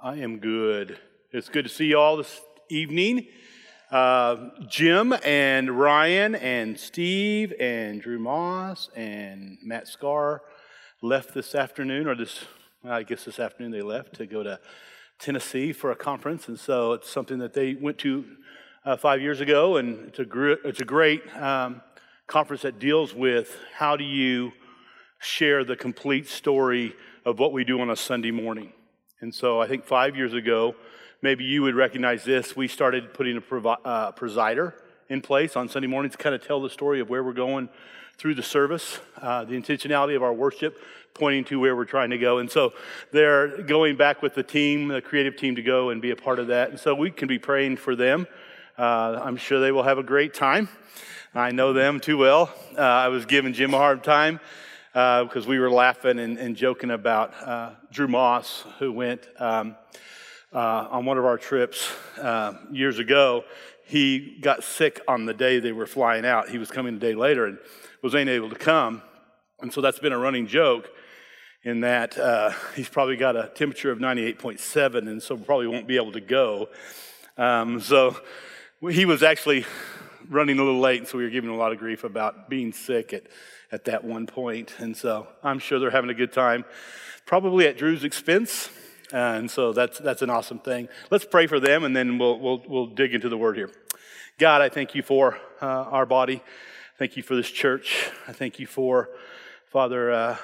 I am good. It's good to see you all this evening. Uh, Jim and Ryan and Steve and Drew Moss and Matt Scar left this afternoon, or this, I guess this afternoon they left to go to Tennessee for a conference. And so it's something that they went to uh, five years ago, and it's a, gr- it's a great um, conference that deals with how do you share the complete story of what we do on a Sunday morning. And so I think five years ago, maybe you would recognize this. We started putting a provi- uh, presider in place on Sunday mornings to kind of tell the story of where we're going through the service, uh, the intentionality of our worship, pointing to where we're trying to go. And so they're going back with the team, the creative team, to go and be a part of that. And so we can be praying for them. Uh, I'm sure they will have a great time. I know them too well. Uh, I was giving Jim a hard time because uh, we were laughing and, and joking about uh, Drew Moss, who went um, uh, on one of our trips uh, years ago. He got sick on the day they were flying out. He was coming a day later and was unable to come. And so that's been a running joke in that uh, he's probably got a temperature of 98.7 and so probably won't be able to go. Um, so he was actually running a little late, and so we were giving him a lot of grief about being sick at at that one point. And so I'm sure they're having a good time, probably at Drew's expense. And so that's, that's an awesome thing. Let's pray for them and then we'll, we'll, we'll dig into the word here. God, I thank you for uh, our body. Thank you for this church. I thank you for, Father, uh,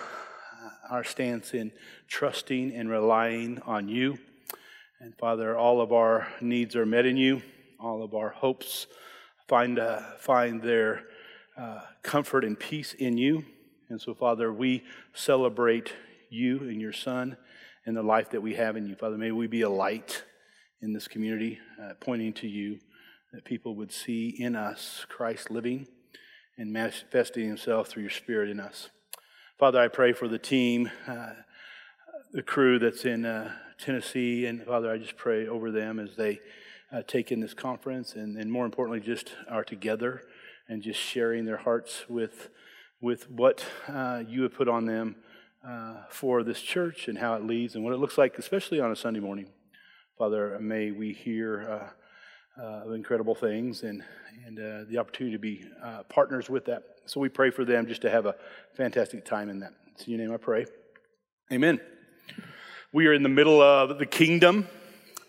our stance in trusting and relying on you. And Father, all of our needs are met in you. All of our hopes find, uh, find their uh, comfort and peace in you. And so, Father, we celebrate you and your Son and the life that we have in you. Father, may we be a light in this community, uh, pointing to you, that people would see in us Christ living and manifesting himself through your Spirit in us. Father, I pray for the team, uh, the crew that's in uh, Tennessee, and Father, I just pray over them as they uh, take in this conference and, and more importantly, just are together and just sharing their hearts with, with what uh, you have put on them uh, for this church and how it leads and what it looks like, especially on a Sunday morning. Father, may we hear uh, uh incredible things and, and uh, the opportunity to be uh, partners with that. So we pray for them just to have a fantastic time in that. It's in your name I pray. Amen. We are in the middle of the kingdom.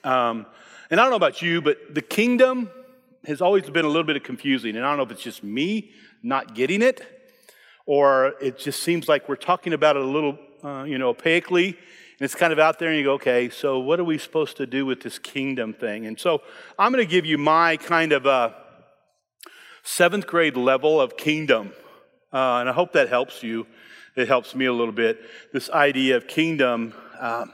Um, and I don't know about you, but the kingdom has always been a little bit confusing. And I don't know if it's just me not getting it, or it just seems like we're talking about it a little, uh, you know, opaquely. And it's kind of out there, and you go, okay, so what are we supposed to do with this kingdom thing? And so I'm going to give you my kind of uh, seventh grade level of kingdom. Uh, and I hope that helps you. It helps me a little bit. This idea of kingdom. Um,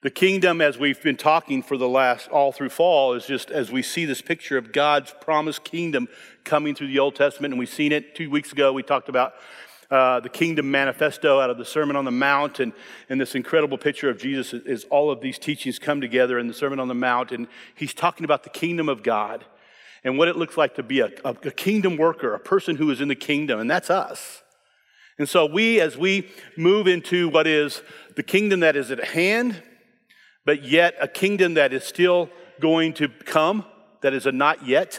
the kingdom, as we've been talking for the last all through fall, is just as we see this picture of God's promised kingdom coming through the Old Testament, and we've seen it two weeks ago. We talked about uh, the kingdom manifesto out of the Sermon on the Mount, and, and this incredible picture of Jesus is all of these teachings come together in the Sermon on the Mount, and he's talking about the kingdom of God and what it looks like to be a, a, a kingdom worker, a person who is in the kingdom, and that's us. And so we, as we move into what is the kingdom that is at hand, but yet a kingdom that is still going to come, that is a not yet.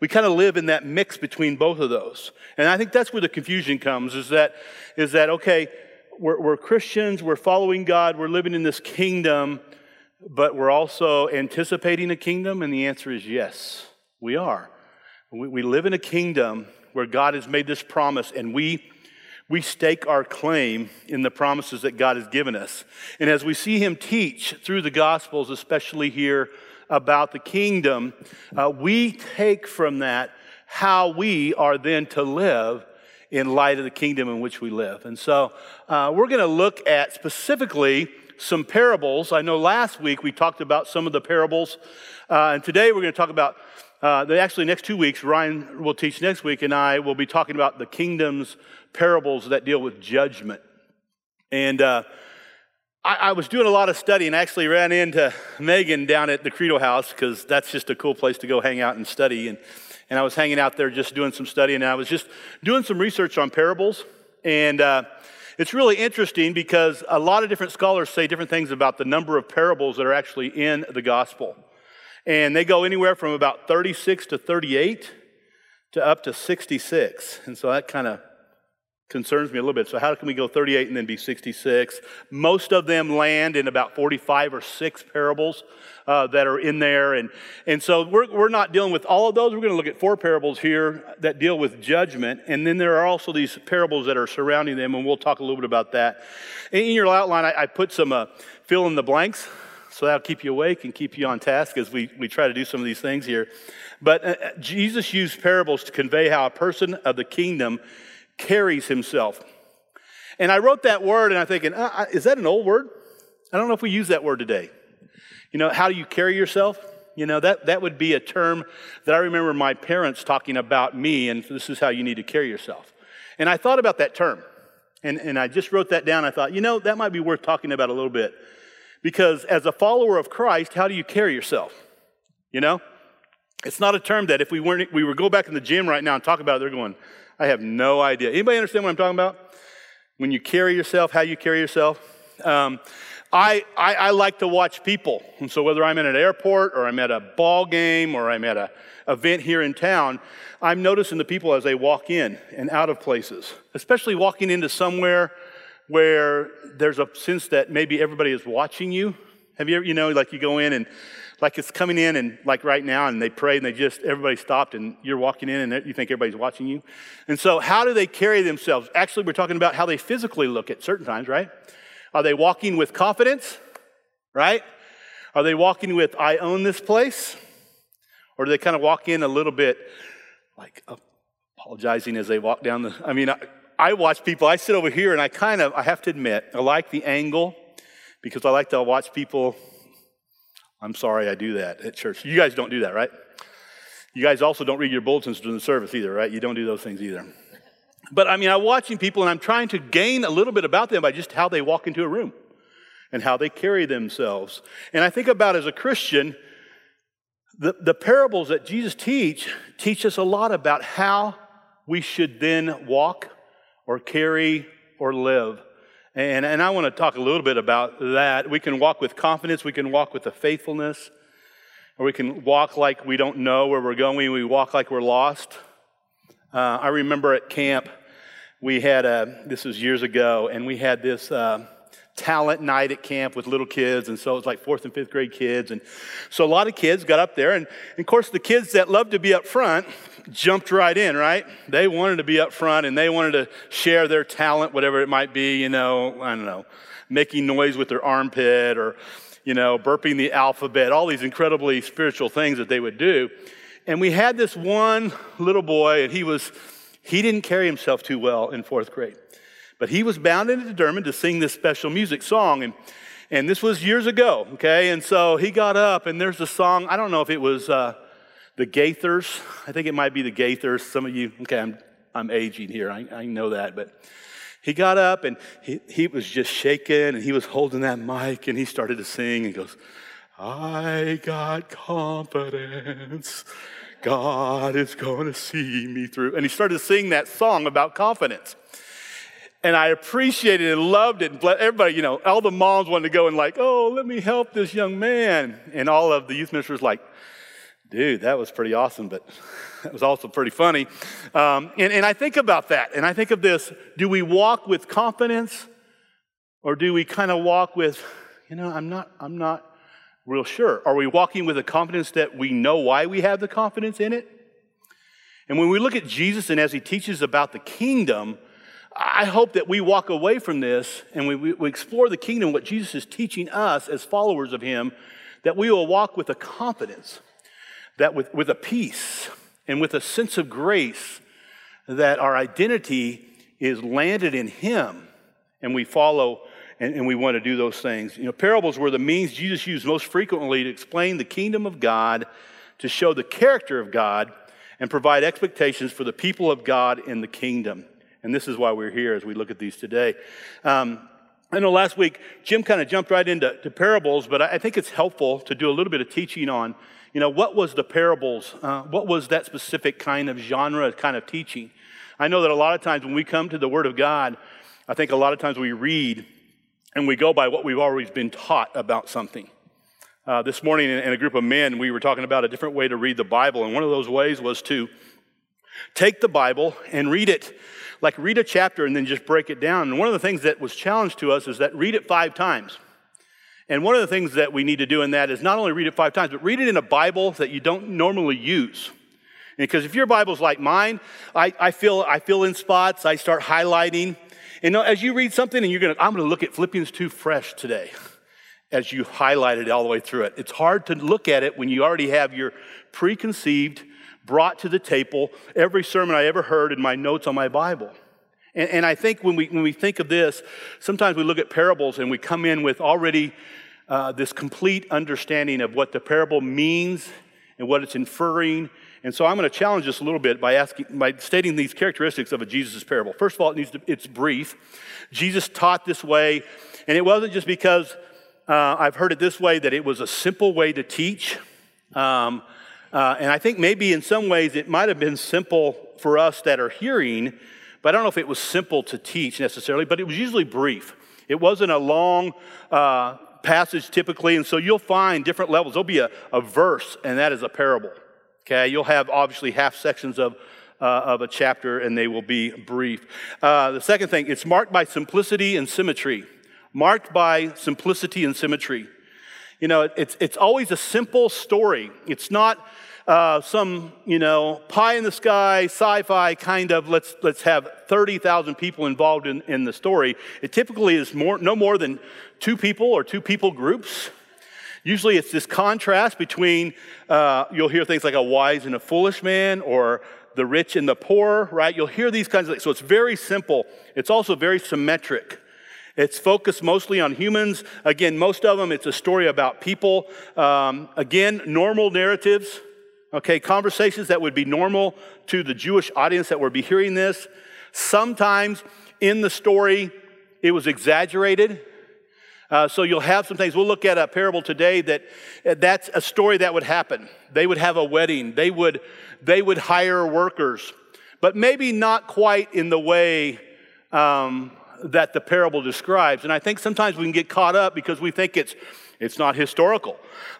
We kind of live in that mix between both of those. And I think that's where the confusion comes is that, is that okay, we're, we're Christians, we're following God, we're living in this kingdom, but we're also anticipating a kingdom? And the answer is yes, we are. We, we live in a kingdom where God has made this promise, and we we stake our claim in the promises that God has given us. And as we see him teach through the Gospels, especially here about the kingdom, uh, we take from that how we are then to live in light of the kingdom in which we live. And so uh, we're going to look at specifically some parables. I know last week we talked about some of the parables, uh, and today we're going to talk about uh, actually, next two weeks, Ryan will teach next week, and I will be talking about the kingdom's parables that deal with judgment. And uh, I, I, was doing a lot of study and actually ran into Megan down at the Credo House because that's just a cool place to go hang out and study. And, and I was hanging out there just doing some study, and I was just doing some research on parables. And uh, It's really interesting because a lot of different scholars say different things about the number of parables that are actually in the gospel. And they go anywhere from about 36 to 38 to up to 66. And so that kind of concerns me a little bit. So, how can we go 38 and then be 66? Most of them land in about 45 or 6 parables uh, that are in there. And, and so, we're, we're not dealing with all of those. We're going to look at four parables here that deal with judgment. And then there are also these parables that are surrounding them, and we'll talk a little bit about that. In your outline, I, I put some uh, fill in the blanks. So that'll keep you awake and keep you on task as we, we try to do some of these things here. But uh, Jesus used parables to convey how a person of the kingdom carries himself. And I wrote that word and I'm thinking, uh, is that an old word? I don't know if we use that word today. You know, how do you carry yourself? You know, that, that would be a term that I remember my parents talking about me, and this is how you need to carry yourself. And I thought about that term, and, and I just wrote that down. I thought, you know, that might be worth talking about a little bit. Because as a follower of Christ, how do you carry yourself? You know? It's not a term that if we weren't, we were go back in the gym right now and talk about it, they're going, I have no idea. Anybody understand what I'm talking about? When you carry yourself, how you carry yourself? Um, I, I, I, like to watch people. And so whether I'm in an airport or I'm at a ball game or I'm at an event here in town, I'm noticing the people as they walk in and out of places, especially walking into somewhere where there's a sense that maybe everybody is watching you. Have you ever, you know, like you go in and like it's coming in and like right now and they pray and they just everybody stopped and you're walking in and you think everybody's watching you. And so how do they carry themselves? Actually we're talking about how they physically look at certain times right? Are they walking with confidence right? Are they walking with i own this place or do they kind of walk in a little bit like apologizing as they walk down the i mean I, I watch people i sit over here and i kind of i have to admit i like the angle because i like to watch people I'm sorry I do that at church. You guys don't do that, right? You guys also don't read your bulletins during the service either, right? You don't do those things either. But I mean, I'm watching people and I'm trying to gain a little bit about them by just how they walk into a room and how they carry themselves. And I think about as a Christian, the, the parables that Jesus teach teach us a lot about how we should then walk or carry or live. And, and I want to talk a little bit about that. We can walk with confidence, we can walk with a faithfulness, or we can walk like we don't know where we're going, we walk like we're lost. Uh, I remember at camp, we had a, this was years ago, and we had this uh, talent night at camp with little kids, and so it was like fourth and fifth grade kids. And so a lot of kids got up there, and, and of course, the kids that love to be up front jumped right in, right? They wanted to be up front and they wanted to share their talent, whatever it might be, you know, I don't know, making noise with their armpit or, you know, burping the alphabet, all these incredibly spiritual things that they would do. And we had this one little boy, and he was, he didn't carry himself too well in fourth grade. But he was bound and determined to sing this special music song. And, and this was years ago, okay? And so he got up, and there's a song, I don't know if it was, uh, the Gaithers. I think it might be the Gaithers. Some of you, okay, I'm, I'm aging here. I, I know that. But he got up and he, he was just shaking and he was holding that mic and he started to sing and goes, I got confidence. God is going to see me through. And he started to sing that song about confidence. And I appreciated it and loved it. And everybody, you know, all the moms wanted to go and like, oh, let me help this young man. And all of the youth ministers like, dude, that was pretty awesome, but that was also pretty funny. Um, and, and I think about that, and I think of this do we walk with confidence, or do we kind of walk with, you know, I'm not, I'm not real sure. Are we walking with a confidence that we know why we have the confidence in it? And when we look at Jesus and as he teaches about the kingdom, I hope that we walk away from this and we, we, explore the kingdom, what Jesus is teaching us as followers of him, that we will walk with a confidence that with, with a peace and with a sense of grace that our identity is landed in Him and we follow and, and we want to do those things. You know, parables were the means Jesus used most frequently to explain the kingdom of God, to show the character of God, and provide expectations for the people of God in the kingdom. And this is why we're here as we look at these today. Um, I know last week Jim kind of jumped right into parables, but I think it's helpful to do a little bit of teaching on you know, what was the parables? Uh, what was that specific kind of genre, kind of teaching? I know that a lot of times when we come to the Word of God, I think a lot of times we read and we go by what we've always been taught about something. Uh, this morning, in, in a group of men, we were talking about a different way to read the Bible, and one of those ways was to take the Bible and read it, like read a chapter and then just break it down. And one of the things that was challenged to us is that read it five times. And one of the things that we need to do in that is not only read it five times, but read it in a Bible that you don't normally use. Because if your Bible's like mine, I, I, feel, I fill in spots, I start highlighting. And as you read something and you're gonna, I'm gonna look at Philippians 2 fresh today as you highlight it all the way through it. It's hard to look at it when you already have your preconceived, brought to the table, every sermon I ever heard in my notes on my Bible. And, and I think when we, when we think of this, sometimes we look at parables and we come in with already uh, this complete understanding of what the parable means and what it's inferring. And so I'm going to challenge this a little bit by asking, by stating these characteristics of a Jesus parable. First of all, it needs to, it's brief. Jesus taught this way, and it wasn't just because uh, I've heard it this way that it was a simple way to teach. Um, uh, and I think maybe in some ways it might have been simple for us that are hearing, but I don't know if it was simple to teach necessarily, but it was usually brief. It wasn't a long uh, passage typically, and so you'll find different levels. There'll be a, a verse, and that is a parable. Okay, you'll have obviously half sections of, uh, of a chapter, and they will be brief. Uh, the second thing, it's marked by simplicity and symmetry. Marked by simplicity and symmetry. You know, it's, it's always a simple story. It's not uh, some, you know, pie in the sky, sci fi kind of let's, let's have 30,000 people involved in, in the story. It typically is more, no more than two people or two people groups. Usually it's this contrast between, uh, you'll hear things like a wise and a foolish man or the rich and the poor, right? You'll hear these kinds of things. So it's very simple. It's also very symmetric. It's focused mostly on humans. Again, most of them, it's a story about people. Um, again, normal narratives, okay, conversations that would be normal to the Jewish audience that would be hearing this. Sometimes in the story, it was exaggerated. Uh, so you'll have some things. We'll look at a parable today that uh, that's a story that would happen. They would have a wedding. They would they would hire workers, but maybe not quite in the way um, that the parable describes. And I think sometimes we can get caught up because we think it's, it's not historical.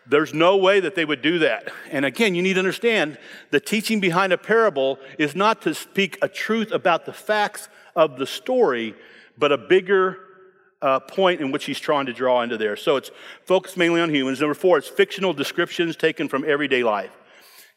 There's no way that they would do that. And again, you need to understand the teaching behind a parable is not to speak a truth about the facts of the story, but a bigger uh, point in which he's trying to draw into there. So it's focused mainly on humans. Number four, it's fictional descriptions taken from everyday life.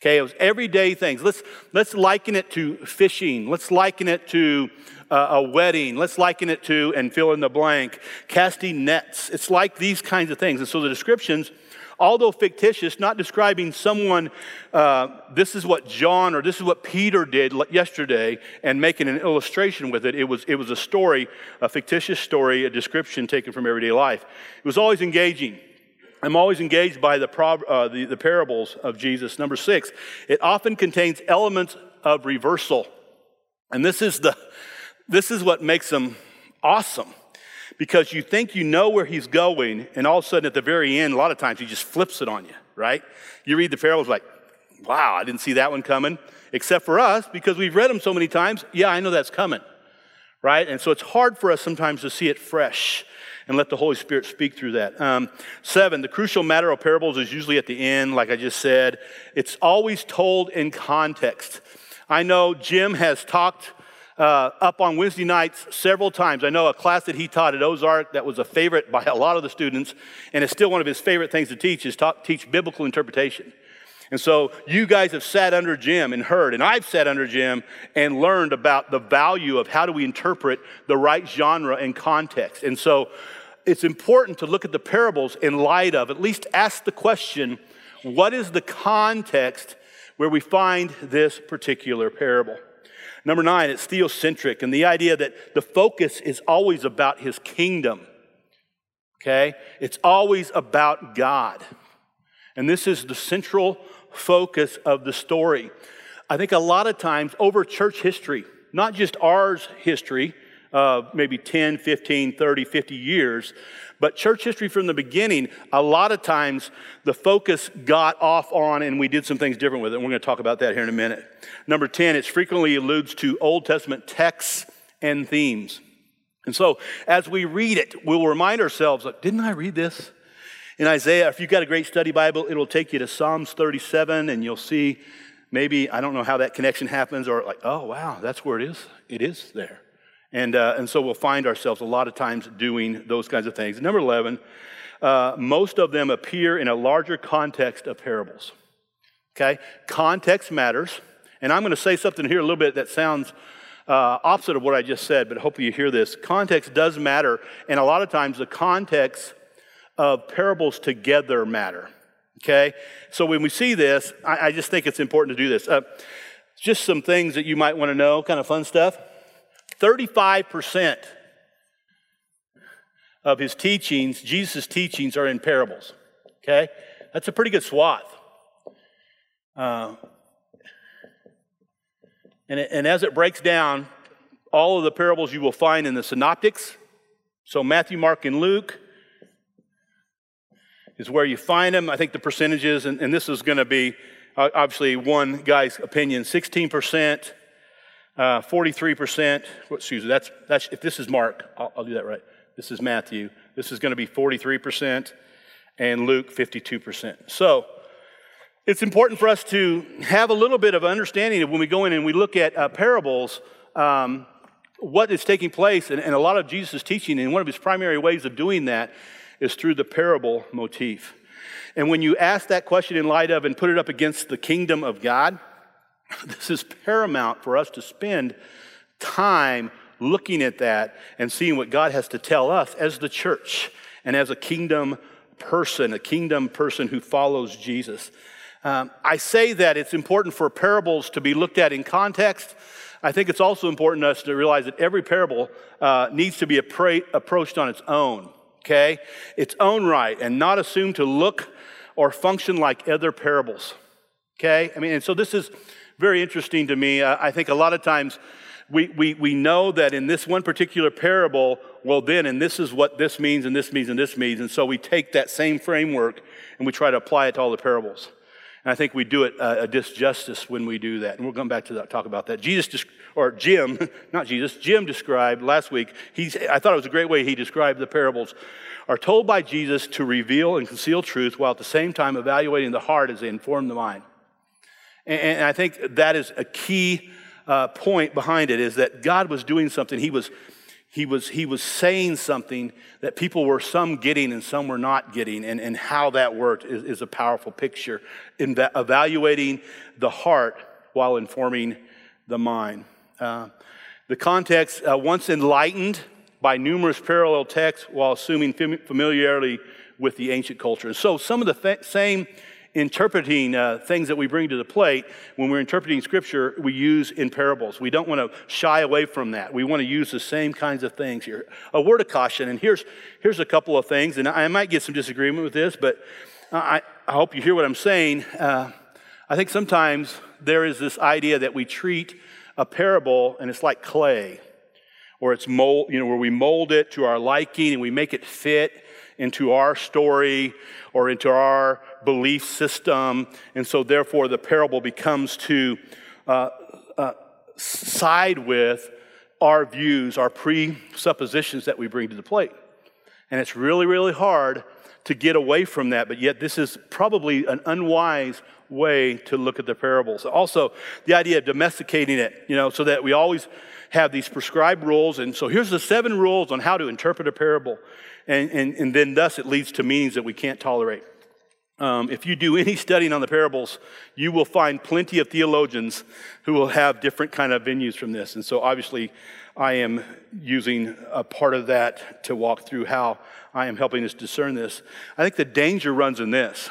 Okay, it was everyday things. Let's, let's liken it to fishing. Let's liken it to uh, a wedding. Let's liken it to, and fill in the blank, casting nets. It's like these kinds of things. And so the descriptions, although fictitious, not describing someone, uh, this is what John or this is what Peter did yesterday, and making an illustration with it. It was, it was a story, a fictitious story, a description taken from everyday life. It was always engaging. I'm always engaged by the, uh, the, the parables of Jesus. Number six, it often contains elements of reversal. And this is, the, this is what makes them awesome because you think you know where he's going, and all of a sudden at the very end, a lot of times he just flips it on you, right? You read the parables like, wow, I didn't see that one coming. Except for us, because we've read them so many times, yeah, I know that's coming, right? And so it's hard for us sometimes to see it fresh and let the Holy Spirit speak through that. Um, seven, the crucial matter of parables is usually at the end, like I just said. It's always told in context. I know Jim has talked uh, up on Wednesday nights several times. I know a class that he taught at Ozark that was a favorite by a lot of the students, and it's still one of his favorite things to teach is talk, teach biblical interpretation. And so you guys have sat under Jim and heard, and I've sat under Jim and learned about the value of how do we interpret the right genre and context. And so it's important to look at the parables in light of, at least ask the question, what is the context where we find this particular parable? Number nine, it's theocentric, and the idea that the focus is always about his kingdom. Okay? It's always about God. And this is the central focus of the story. I think a lot of times over church history, not just ours history, uh, maybe 10, 15, 30, 50 years, but church history from the beginning, a lot of times the focus got off on and we did some things different with it. And we're going to talk about that here in a minute. Number 10, it frequently alludes to Old Testament texts and themes. And so as we read it, we'll remind ourselves, like, didn't I read this? In Isaiah, if you've got a great study Bible, it'll take you to Psalms 37 and you'll see maybe, I don't know how that connection happens, or like, oh, wow, that's where it is. It is there. And, uh, and so we'll find ourselves a lot of times doing those kinds of things. Number 11, uh, most of them appear in a larger context of parables. Okay? Context matters. And I'm going to say something here a little bit that sounds uh, opposite of what I just said, but hopefully you hear this. Context does matter. And a lot of times the context of parables together matter. Okay? So when we see this, I, I just think it's important to do this. Uh, just some things that you might want to know, kind of fun stuff. 35% of his teachings, Jesus' teachings, are in parables. Okay? That's a pretty good swath. Uh, and, it, and as it breaks down, all of the parables you will find in the synoptics, so Matthew, Mark, and Luke, is where you find them. I think the percentages, and, and this is going to be uh, obviously one guy's opinion 16%, uh, 43%. Excuse me, that's, that's, if this is Mark, I'll, I'll do that right. This is Matthew. This is going to be 43%, and Luke, 52%. So, it's important for us to have a little bit of understanding of when we go in and we look at uh, parables, um, what is taking place. And, and a lot of Jesus' teaching, and one of his primary ways of doing that is through the parable motif. And when you ask that question in light of and put it up against the kingdom of God, this is paramount for us to spend time looking at that and seeing what God has to tell us as the church and as a kingdom person, a kingdom person who follows Jesus. Um, I say that it's important for parables to be looked at in context. I think it's also important to us to realize that every parable uh, needs to be appra- approached on its own okay? Its own right and not assumed to look or function like other parables, okay? I mean, and so this is very interesting to me. I think a lot of times we, we, we know that in this one particular parable, well, then, and this is what this means, and this means, and this means. And so we take that same framework and we try to apply it to all the parables. And I think we do it uh, a disjustice when we do that. And we'll come back to that, talk about that. Jesus, or Jim, not Jesus, Jim described last week, he's, I thought it was a great way he described the parables, are told by Jesus to reveal and conceal truth while at the same time evaluating the heart as they inform the mind. And, I think that is a key uh, point behind it is that God was doing something. He was he was, he was saying something that people were some getting and some were not getting, and, and how that worked is, is a powerful picture in that evaluating the heart while informing the mind. Uh, the context, uh, once enlightened by numerous parallel texts while assuming familiarity with the ancient culture. And so some of the th- same interpreting uh, things that we bring to the plate when we're interpreting scripture we use in parables. We don't want to shy away from that. We want to use the same kinds of things here. A word of caution and here's here's a couple of things and i might get some disagreement with this but i, I hope you hear what i'm saying. Uh, i think sometimes there is this idea that we treat a parable and it's like clay or it's mold you know where we mold it to our liking and we make it fit into our story or into our belief system. And so, therefore, the parable becomes to uh, uh, side with our views, our presuppositions that we bring to the plate. And it's really, really hard to get away from that, but yet this is probably an unwise way to look at the parables. Also, the idea of domesticating it, you know, so that we always have these prescribed rules. And so here's the seven rules on how to interpret a parable. And, and, and then thus it leads to meanings that we can't tolerate. Um, if you do any studying on the parables, you will find plenty of theologians who will have different kind of venues from this. And so obviously, I am using a part of that to walk through how I am helping us discern this. I think the danger runs in this.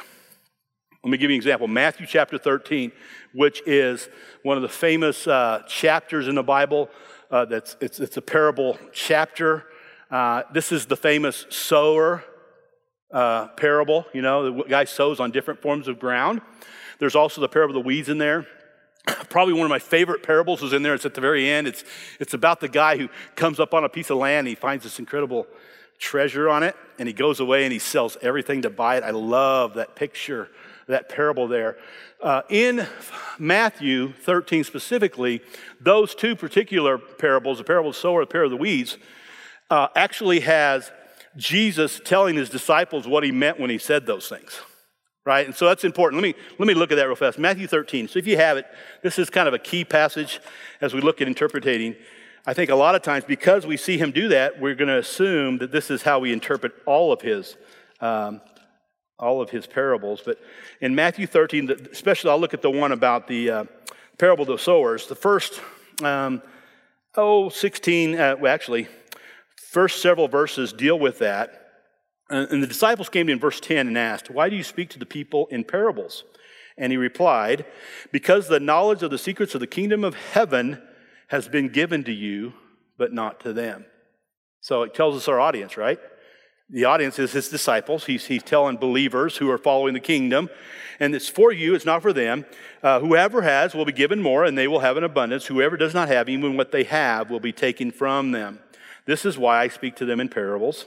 Let me give you an example. Matthew chapter 13, which is one of the famous uh, chapters in the Bible. Uh, that's, it's, it's a parable chapter. Uh, this is the famous sower uh, parable. You know, the guy sows on different forms of ground. There's also the parable of the weeds in there. Probably one of my favorite parables is in there. It's at the very end. It's, it's about the guy who comes up on a piece of land and he finds this incredible treasure on it and he goes away and he sells everything to buy it. I love that picture, that parable there. Uh, in Matthew 13 specifically, those two particular parables, the parable of the sower, the parable of the weeds, uh, actually has Jesus telling his disciples what he meant when he said those things. Right? And so that's important. Let me, let me look at that real fast. Matthew 13. So if you have it, this is kind of a key passage as we look at interpreting. I think a lot of times, because we see him do that, we're going to assume that this is how we interpret all of his um, all of his parables. But in Matthew 13, especially I'll look at the one about the uh, parable of the sowers. The first, um, oh, 16, uh, well, actually, first several verses deal with that. And the disciples came to him in verse 10 and asked, Why do you speak to the people in parables? And he replied, Because the knowledge of the secrets of the kingdom of heaven has been given to you, but not to them. So it tells us our audience, right? The audience is his disciples. He's, he's telling believers who are following the kingdom. And it's for you, it's not for them. Uh, whoever has will be given more, and they will have an abundance. Whoever does not have, even what they have, will be taken from them. This is why I speak to them in parables.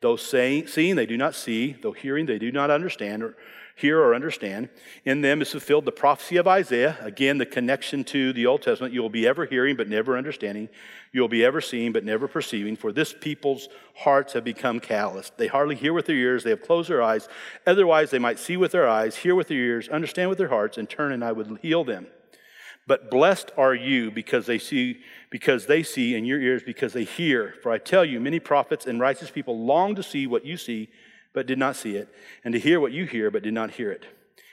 Though saying, seeing, they do not see. Though hearing, they do not understand or hear or understand. In them is fulfilled the prophecy of Isaiah. Again, the connection to the Old Testament. You will be ever hearing, but never understanding. You will be ever seeing, but never perceiving. For this people's hearts have become calloused. They hardly hear with their ears. They have closed their eyes. Otherwise, they might see with their eyes, hear with their ears, understand with their hearts, and turn, and I would heal them. But blessed are you because they see, because they see, and your ears because they hear. For I tell you, many prophets and righteous people long to see what you see, but did not see it, and to hear what you hear, but did not hear it.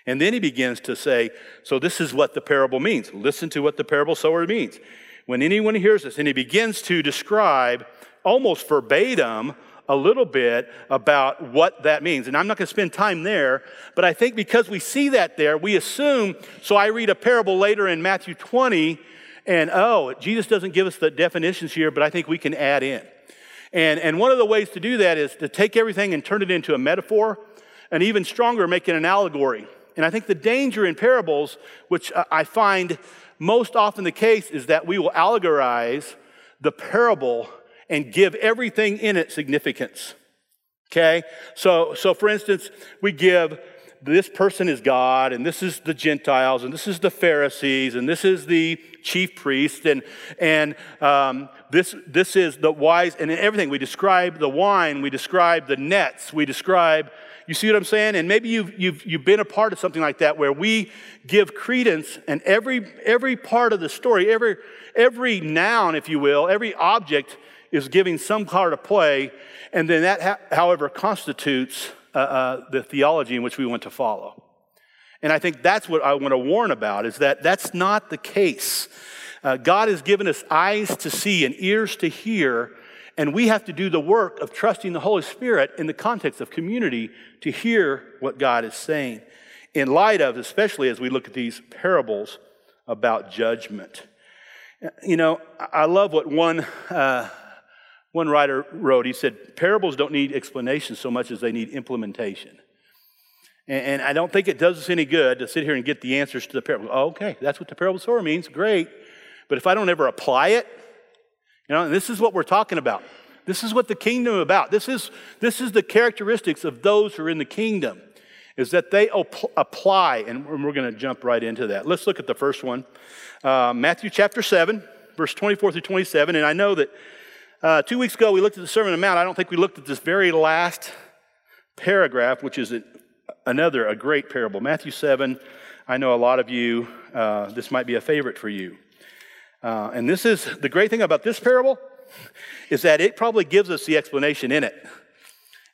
And then he begins to say, So this is what the parable means. Listen to what the parable sower means. When anyone hears this, and he begins to describe almost verbatim a little bit about what that means. And I'm not going to spend time there, but I think because we see that there, we assume. So I read a parable later in Matthew 20, and oh, Jesus doesn't give us the definitions here, but I think we can add in. And, and one of the ways to do that is to take everything and turn it into a metaphor, and even stronger, make it an allegory. And I think the danger in parables, which I find most often the case, is that we will allegorize the parable and give everything in it significance. Okay? So, so for instance, we give this person is God, and this is the Gentiles, and this is the Pharisees, and this is the chief priest, and, and um, this, this is the wise, and everything. We describe the wine, we describe the nets, we describe, you see what I'm saying? And maybe you've, you've, you've been a part of something like that where we give credence, and every, every part of the story, every, every noun, if you will, every object is giving some part of play, and then that, however, constitutes uh, uh, the theology in which we want to follow. And I think that's what I want to warn about is that that's not the case. Uh, God has given us eyes to see and ears to hear, and we have to do the work of trusting the Holy Spirit in the context of community to hear what God is saying, in light of, especially as we look at these parables about judgment. You know, I love what one uh, one writer wrote, he said, Parables don't need explanation so much as they need implementation. And, and I don't think it does us any good to sit here and get the answers to the parable. Okay, that's what the parable sower means. Great. But if I don't ever apply it, you know, and this is what we're talking about. This is what the kingdom is about. This is, this is the characteristics of those who are in the kingdom, is that they op- apply, and we're going to jump right into that. Let's look at the first one uh, Matthew chapter 7, verse 24 through 27. And I know that uh, two weeks ago, we looked at the Sermon on the Mount. I don't think we looked at this very last paragraph, which is another, a great parable. Matthew 7, I know a lot of you, uh, this might be a favorite for you. Uh, and this is the great thing about this parable is that it probably gives us the explanation in it.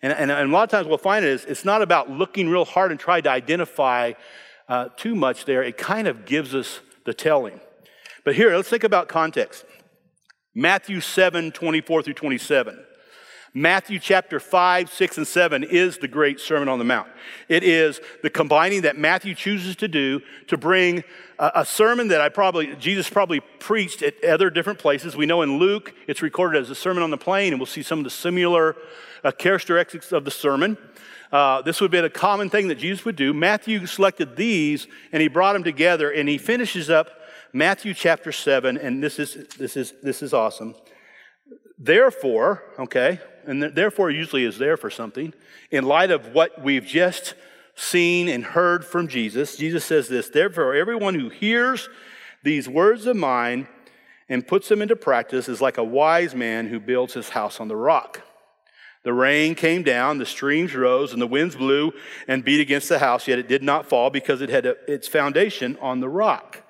And, and, and a lot of times we'll find it is it's not about looking real hard and trying to identify uh, too much there. It kind of gives us the telling. But here, let's think about context. Matthew 7 24 through 27. Matthew chapter 5, 6, and 7 is the great Sermon on the Mount. It is the combining that Matthew chooses to do to bring a, a, sermon that I probably, Jesus probably preached at other different places. We know in Luke it's recorded as a sermon on the plain, and we'll see some of the similar uh, characteristics of the sermon. Uh, this would be a common thing that Jesus would do. Matthew selected these and he brought them together, and he finishes up Matthew chapter 7, and this is, this is, this is awesome. Therefore, okay, and therefore usually is there for something, in light of what we've just seen and heard from Jesus, Jesus says this Therefore, everyone who hears these words of mine and puts them into practice is like a wise man who builds his house on the rock. The rain came down, the streams rose, and the winds blew and beat against the house, yet it did not fall because it had its foundation on the rock.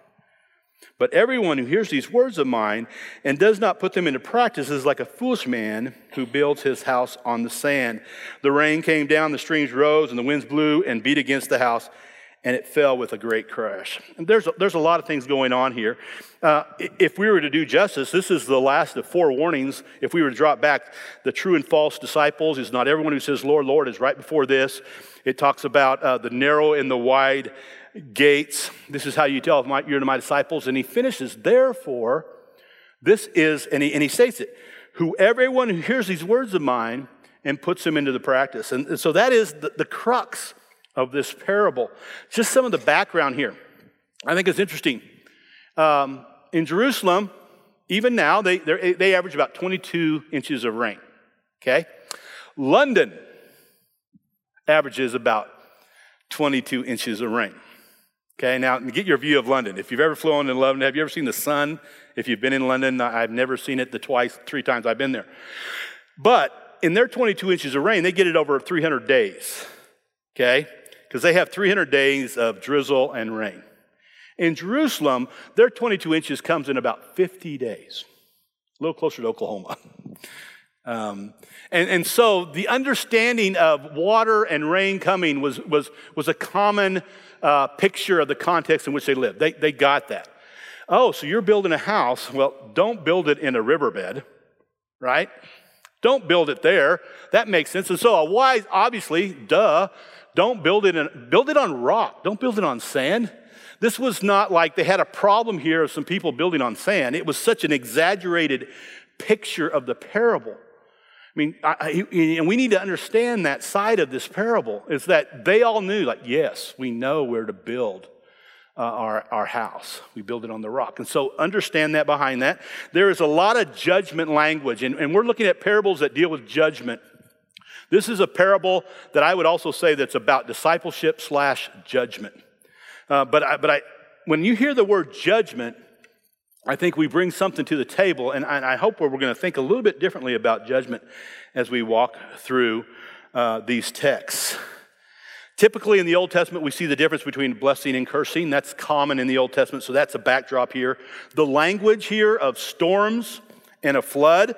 But everyone who hears these words of mine and does not put them into practice is like a foolish man who builds his house on the sand. The rain came down, the streams rose, and the winds blew and beat against the house, and it fell with a great crash. And there's, a, there's a lot of things going on here. Uh, if we were to do justice, this is the last of four warnings. If we were to drop back, the true and false disciples is not everyone who says, Lord, Lord, is right before this. It talks about uh, the narrow and the wide gates. This is how you tell if you're my disciples. And he finishes, therefore, this is, and he, and he states it, who everyone who hears these words of mine and puts them into the practice. And, and so that is the, the crux of this parable. Just some of the background here. I think it's interesting. Um, in Jerusalem, even now, they, they average about 22 inches of rain. Okay? London averages about 22 inches of rain. Okay, now get your view of London. If you've ever flown in London, have you ever seen the sun? If you've been in London, I've never seen it the twice, three times I've been there. But in their 22 inches of rain, they get it over 300 days. Okay, because they have 300 days of drizzle and rain. In Jerusalem, their 22 inches comes in about 50 days, a little closer to Oklahoma. Um, and, and so the understanding of water and rain coming was, was, was a common uh, picture of the context in which they lived. They, they got that. Oh, so you're building a house. Well, don't build it in a riverbed, right? Don't build it there. That makes sense. And so a wise, obviously, duh, don't build it in, build it on rock. Don't build it on sand. This was not like they had a problem here of some people building on sand. It was such an exaggerated picture of the parable. I mean, I, I, and we need to understand that side of this parable is that they all knew, like, yes, we know where to build uh, our, our house. We build it on the rock. And so understand that behind that. There is a lot of judgment language, and, and we're looking at parables that deal with judgment. This is a parable that I would also say that's about discipleship slash judgment. Uh, but I, but I, when you hear the word judgment, I think we bring something to the table, and I hope we're going to think a little bit differently about judgment as we walk through uh, these texts. Typically in the Old Testament, we see the difference between blessing and cursing. That's common in the Old Testament, so that's a backdrop here. The language here of storms and a flood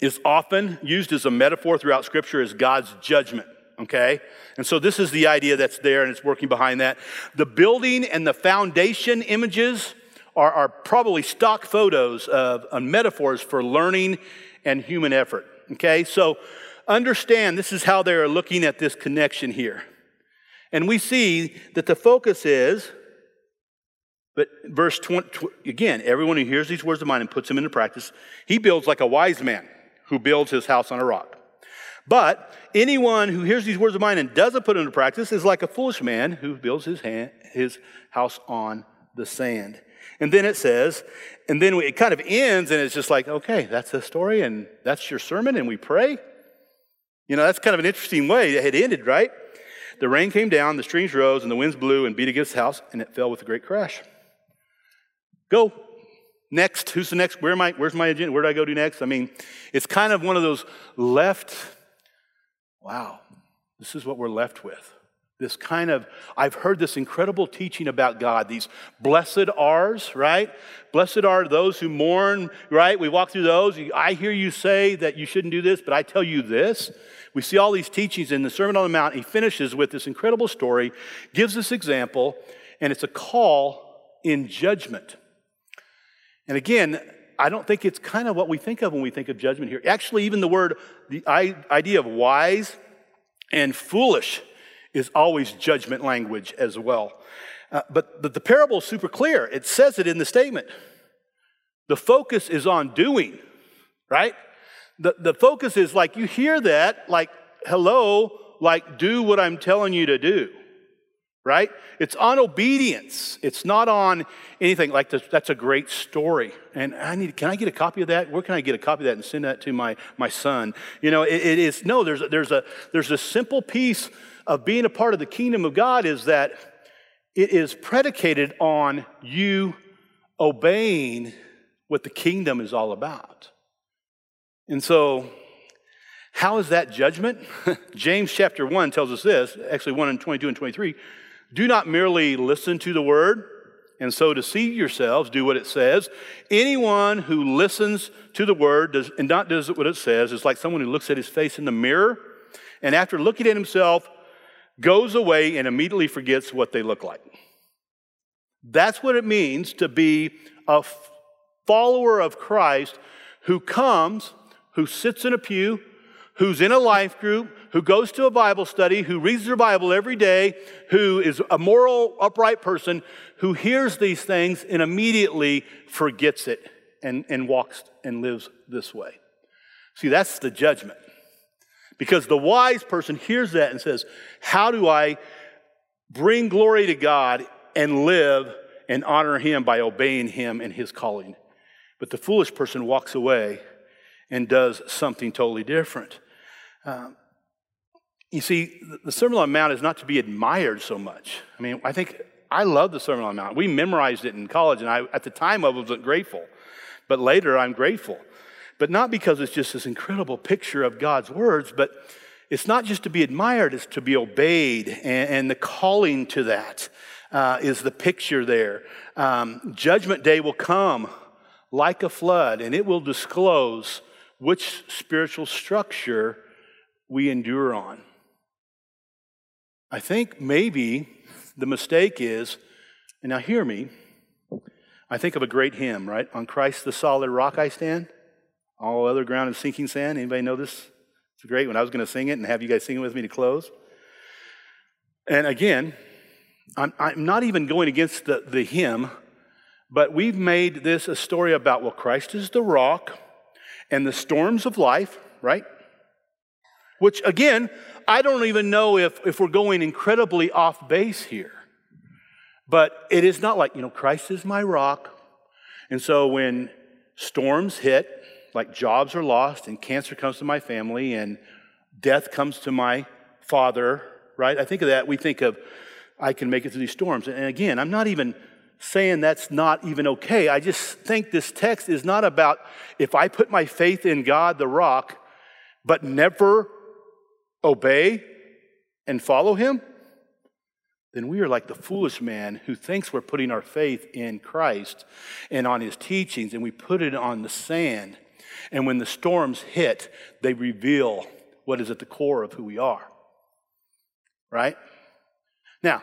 is often used as a metaphor throughout Scripture as God's judgment. Okay? And so this is the idea that's there, and it's working behind that. The building and the foundation images are, are probably stock photos of uh, metaphors for learning and human effort. Okay, so understand this is how they are looking at this connection here. And we see that the focus is, but verse 20, again, everyone who hears these words of mine and puts them into practice, he builds like a wise man who builds his house on a rock. But anyone who hears these words of mine and doesn't put them into practice is like a foolish man who builds his, hand, his house on the sand. And then it says, and then it kind of ends, and it's just like, okay, that's the story, and that's your sermon, and we pray. You know, that's kind of an interesting way it had ended, right? The rain came down, the streams rose, and the winds blew and beat against the house, and it fell with a great crash. Go. Next. Who's the next? Where am I? Where's my agenda? Where do I go to next? I mean, it's kind of one of those left. Wow, this is what we're left with. This kind of, I've heard this incredible teaching about God, these blessed R's, right? Blessed are those who mourn, right? We walk through those. I hear you say that you shouldn't do this, but I tell you this. We see all these teachings in the Sermon on the Mount. He finishes with this incredible story, gives this example, and it's a call in judgment. And again, I don't think it's kind of what we think of when we think of judgment here. Actually, even the word, the idea of wise and foolish is always judgment language as well. Uh, but, but the parable is super clear. It says it in the statement. The focus is on doing, right? The, the focus is like you hear that, like, hello, like, do what I'm telling you to do, right? It's on obedience. It's not on anything like this. That's a great story. And I need, can I get a copy of that? Where can I get a copy of that and send that to my, my son? You know, it, it is, no, there's, there's, a, there's a simple piece of being a part of the kingdom of God is that it is predicated on you obeying what the kingdom is all about. And so, how is that judgment? James chapter 1 tells us this, actually 1 and 22 and 23. Do not merely listen to the word and so deceive yourselves, do what it says. Anyone who listens to the word does, and not does what it says is like someone who looks at his face in the mirror and after looking at himself goes away and immediately forgets what they look like. That's what it means to be a follower of Christ who comes, who sits in a pew, who's in a life group, who goes to a Bible study, who reads their Bible every day, who is a moral, upright person, who hears these things and immediately forgets it and, and walks and lives this way. See, that's the judgment. Because the wise person hears that and says, How do I bring glory to God and live and honor Him by obeying Him and His calling? But the foolish person walks away and does something totally different. Um, you see, the Sermon on the Mount is not to be admired so much. I mean, I think I love the Sermon on the Mount. We memorized it in college, and I, at the time, I wasn't grateful. But later, I'm grateful. But not because it's just this incredible picture of God's words, but it's not just to be admired, it's to be obeyed. And, and the calling to that uh, is the picture there. Um, judgment day will come like a flood, and it will disclose which spiritual structure we endure on. I think maybe the mistake is, and now hear me, I think of a great hymn, right? On Christ the solid rock I stand. All other ground is sinking sand. Anybody know this? It's great when I was going to sing it and have you guys sing it with me to close. And again, I'm, I'm not even going against the, the hymn, but we've made this a story about, well, Christ is the rock and the storms of life, right? Which, again, I don't even know if, if we're going incredibly off base here. But it is not like, you know, Christ is my rock. And so when storms hit, like jobs are lost and cancer comes to my family and death comes to my father, right? I think of that. We think of, I can make it through these storms. And again, I'm not even saying that's not even okay. I just think this text is not about if I put my faith in God, the rock, but never obey and follow him, then we are like the foolish man who thinks we're putting our faith in Christ and on his teachings, and we put it on the sand. And when the storms hit, they reveal what is at the core of who we are. Right? Now,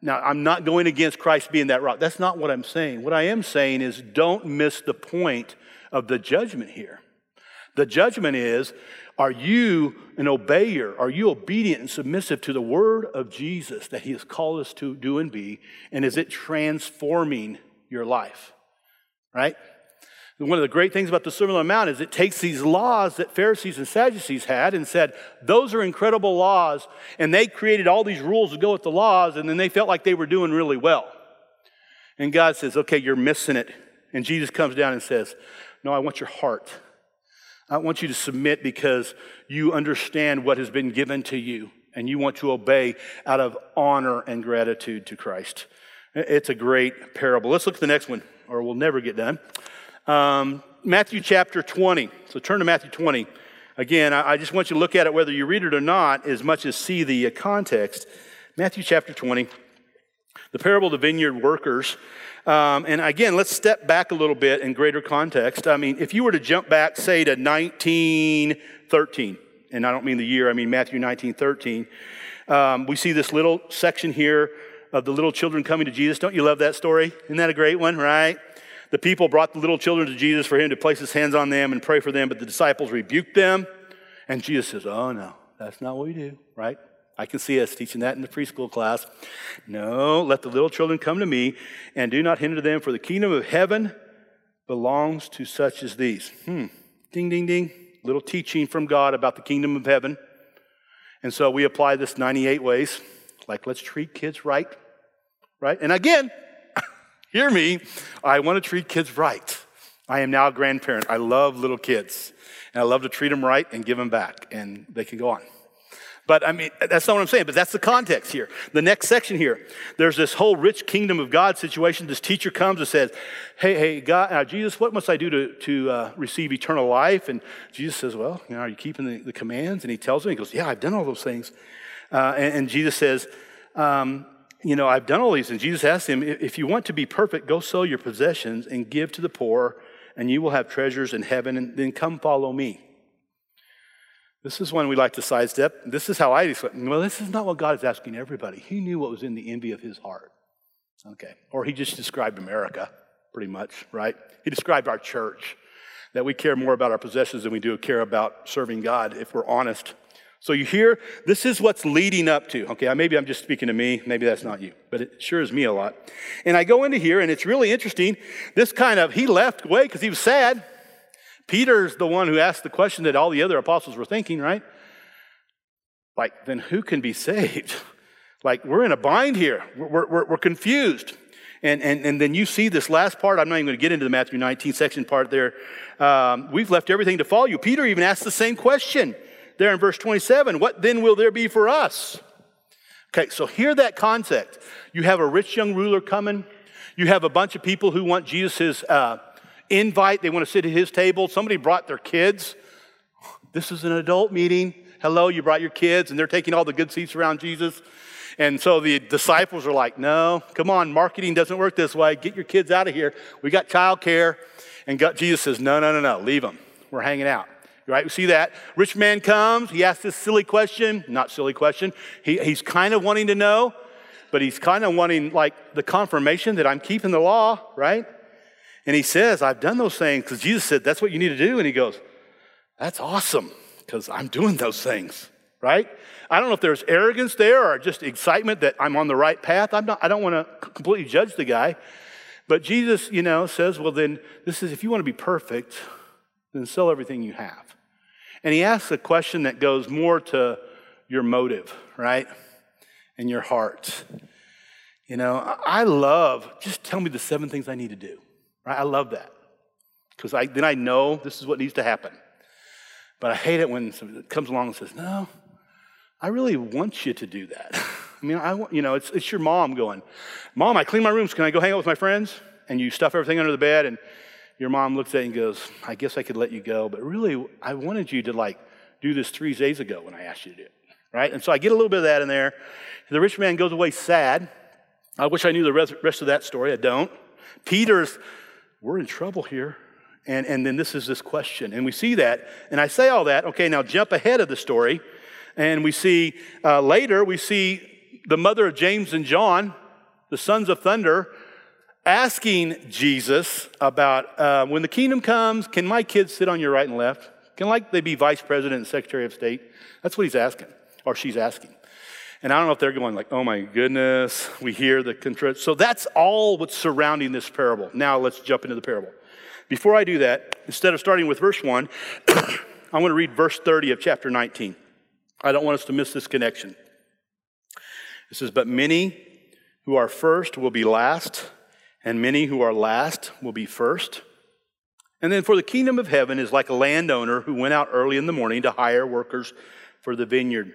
now I'm not going against Christ being that rock. That's not what I'm saying. What I am saying is don't miss the point of the judgment here. The judgment is are you an obeyer? Are you obedient and submissive to the word of Jesus that he has called us to do and be? And is it transforming your life? Right? One of the great things about the Sermon on the Mount is it takes these laws that Pharisees and Sadducees had and said, those are incredible laws. And they created all these rules to go with the laws, and then they felt like they were doing really well. And God says, okay, you're missing it. And Jesus comes down and says, no, I want your heart. I want you to submit because you understand what has been given to you and you want to obey out of honor and gratitude to Christ. It's a great parable. Let's look at the next one, or we'll never get done. Um, Matthew chapter 20. So turn to Matthew 20. Again, I, just want you to look at it whether you read it or not, as much as see the context. Matthew chapter 20, the parable of the vineyard workers. Um, and again, let's step back a little bit in greater context. I mean, if you were to jump back, say, to 1913, and I don't mean the year, I mean Matthew 1913, um, we see this little section here of the little children coming to Jesus. Don't you love that story? Isn't that a great one, right? The people brought the little children to Jesus for him to place his hands on them and pray for them, but the disciples rebuked them. And Jesus says, Oh, no, that's not what we do, right? I can see us teaching that in the preschool class. No, let the little children come to me and do not hinder them, for the kingdom of heaven belongs to such as these. Hmm. Ding, ding, ding. Little teaching from God about the kingdom of heaven. And so we apply this 98 ways. Like, let's treat kids right. Right? And again, hear me, I want to treat kids right. I am now a grandparent. I love little kids. And I love to treat them right and give them back. And they can go on. But I mean, that's not what I'm saying, but that's the context here. The next section here, there's this whole rich kingdom of God situation. This teacher comes and says, Hey, hey, God, uh, Jesus, what must I do to, to uh, receive eternal life? And Jesus says, Well, you know, are you keeping the, the commands? And he tells him, He goes, Yeah, I've done all those things. Uh, and, and, Jesus says, um, You know, I've done all these. And Jesus asks him, If you want to be perfect, go sell your possessions and give to the poor, and you will have treasures in heaven, and then come follow me. This is one we like to sidestep. This is how I describe. Well, this is not what God is asking everybody. He knew what was in the envy of his heart. Okay. Or he just described America, pretty much, right? He described our church, that we care more about our possessions than we do care about serving God, if we're honest. So you hear, this is what's leading up to. Okay, uh, maybe I'm just speaking to me. Maybe that's not you, but it sure is me a lot. And I go into here, and it's really interesting. This kind of, he left away because he was sad. Peter's the one who asked the question that all the other apostles were thinking, right? Like, then who can be saved? Like, we're in a bind here. We're, we're, we're confused. And, and, and then you see this last part. I'm not even going to get into the Matthew 19 section part there. Um, we've left everything to follow you. Peter even asked the same question there in verse 27 What then will there be for us? Okay, so hear that concept. You have a rich young ruler coming. You have a bunch of people who want Jesus' uh, invite. They want to sit at his table. Somebody brought their kids. This is an adult meeting. Hello, you brought your kids, and they're taking all the good seats around Jesus. And so the disciples are like, no, come on, marketing doesn't work this way. Get your kids out of here. We got childcare. And God, Jesus says, no, no, no, no, leave them. We're hanging out. Right? We see that. Rich man comes. He asks this silly question. Not silly question. He, he's kind of wanting to know, but he's kind of wanting like the confirmation that I'm keeping the law, right? And he says, I've done those things because Jesus said, that's what you need to do. And he goes, that's awesome because I'm doing those things, right? I don't know if there's arrogance there or just excitement that I'm on the right path. I'm not, I don't want to completely judge the guy. But Jesus, you know, says, well, then this is if you want to be perfect, then sell everything you have. And he asks a question that goes more to your motive, right? And your heart. You know, I love, just tell me the seven things I need to do. Right? I love that because then I know this is what needs to happen. But I hate it when somebody comes along and says, No, I really want you to do that. I mean, I want, you know, it's, it's your mom going, Mom, I clean my rooms. Can I go hang out with my friends? And you stuff everything under the bed, and your mom looks at you and goes, I guess I could let you go, but really, I wanted you to like do this three days ago when I asked you to do it. Right? And so I get a little bit of that in there. The rich man goes away sad. I wish I knew the rest of that story. I don't. Peter's we're in trouble here. And, and then this is this question. And we see that. And I say all that. Okay, now jump ahead of the story. And we see uh, later, we see the mother of James and John, the sons of thunder, asking Jesus about uh, when the kingdom comes, can my kids sit on your right and left? Can like they be vice president and secretary of state? That's what he's asking, or she's asking. And I don't know if they're going like, oh my goodness, we hear the control. So that's all what's surrounding this parable. Now let's jump into the parable. Before I do that, instead of starting with verse 1, I want to read verse 30 of chapter 19. I don't want us to miss this connection. It says, But many who are first will be last, and many who are last will be first. And then, for the kingdom of heaven is like a landowner who went out early in the morning to hire workers for the vineyard.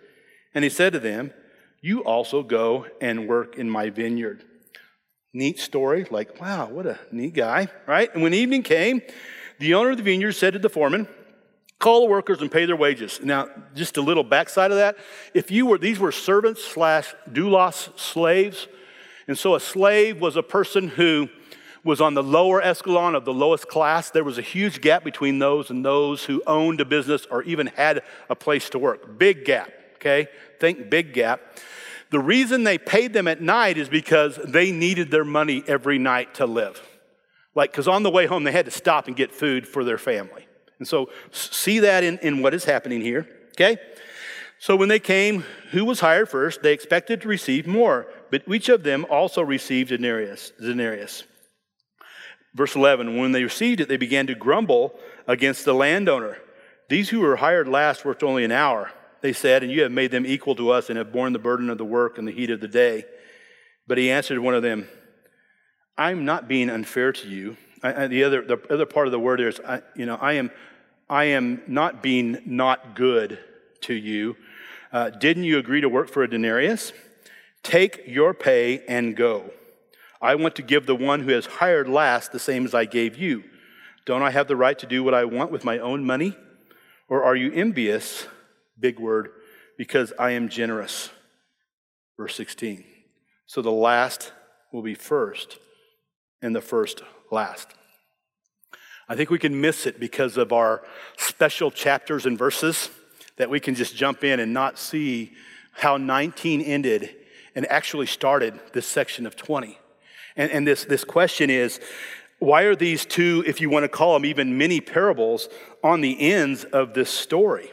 And he said to them, You also go and work in my vineyard. Neat story, like, wow, what a neat guy, right? And when evening came, the owner of the vineyard said to the foreman, Call the workers and pay their wages. Now, just a little backside of that. If you were, these were servants slash doulos slaves. And so a slave was a person who was on the lower escalon of the lowest class. There was a huge gap between those and those who owned a business or even had a place to work. Big gap okay? Think big gap. The reason they paid them at night is because they needed their money every night to live. Like, because on the way home, they had to stop and get food for their family. And so, see that in, in what is happening here, okay? So when they came, who was hired first, they expected to receive more, but each of them also received denarius. denarius. Verse 11 When they received it, they began to grumble against the landowner. These who were hired last worked only an hour, they said, and you have made them equal to us and have borne the burden of the work and the heat of the day. But he answered one of them, I'm not being unfair to you. I, the, other, the other part of the word is, I, you know, I am, I am not being not good to you. Uh, didn't you agree to work for a denarius? Take your pay and go. I want to give the one who has hired last the same as I gave you. Don't I have the right to do what I want with my own money? Or are you envious, big word, because I am generous? Verse 16. So the last will be first, and the first last. I think we can miss it because of our special chapters and verses that we can just jump in and not see how 19 ended and actually started this section of 20. And, and this, this question is why are these two, if you want to call them even mini parables, on the ends of this story?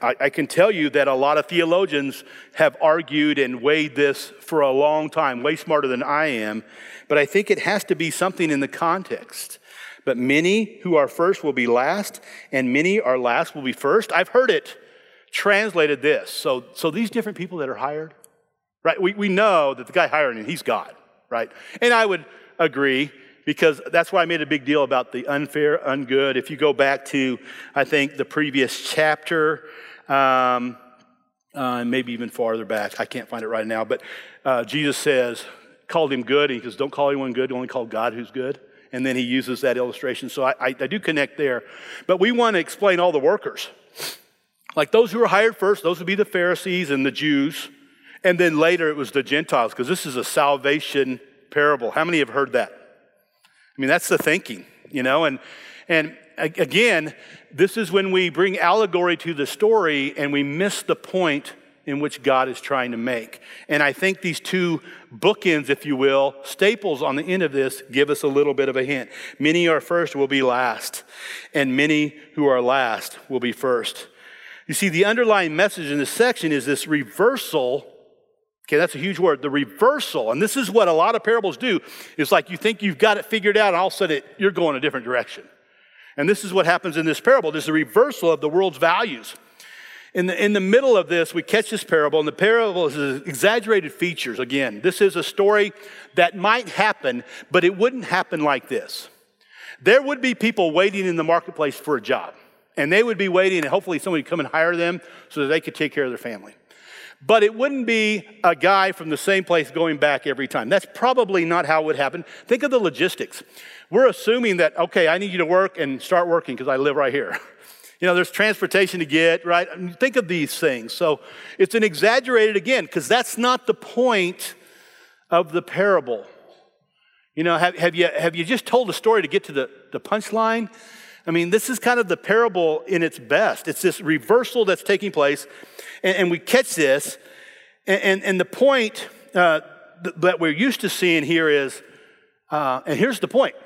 I, I, can tell you that a lot of theologians have argued and weighed this for a long time, way smarter than I am, but I think it has to be something in the context. But many who are first will be last, and many are last will be first. I've heard it translated this. So, so these different people that are hired, right? We, we know that the guy hiring, him, he's God, right? And I would agree because that's why I made a big deal about the unfair, ungood. If you go back to, I think, the previous chapter, um, uh, maybe even farther back, I can't find it right now, but uh, Jesus says, called him good. And he says, Don't call anyone good, only call God who's good. And then he uses that illustration. So I, I, I do connect there. But we want to explain all the workers. Like those who were hired first, those would be the Pharisees and the Jews. And then later it was the Gentiles, because this is a salvation parable. How many have heard that? I mean, that's the thinking, you know, and and again, this is when we bring allegory to the story and we miss the point in which God is trying to make. And I think these two bookends, if you will, staples on the end of this, give us a little bit of a hint. Many are first will be last, and many who are last will be first. You see, the underlying message in this section is this reversal Okay, that's a huge word. The reversal, and this is what a lot of parables do, is like you think you've got it figured out, and all of a sudden you're going a different direction. And this is what happens in this parable. There's a reversal of the world's values. In the, in the middle of this, we catch this parable, and the parable is exaggerated features. Again, this is a story that might happen, but it wouldn't happen like this. There would be people waiting in the marketplace for a job, and they would be waiting, and hopefully somebody would come and hire them so that they could take care of their family. But it wouldn't be a guy from the same place going back every time. That's probably not how it would happen. Think of the logistics. We're assuming that, okay, I need you to work and start working because I live right here. You know, there's transportation to get, right? I mean, think of these things. So it's an exaggerated again, because that's not the point of the parable. You know, have, have, you, have you just told a story to get to the, the punchline? I mean, this is kind of the parable in its best. It's this reversal that's taking place, and, and we catch this. And, and, and the point uh, th- that we're used to seeing here is, uh, and here's the point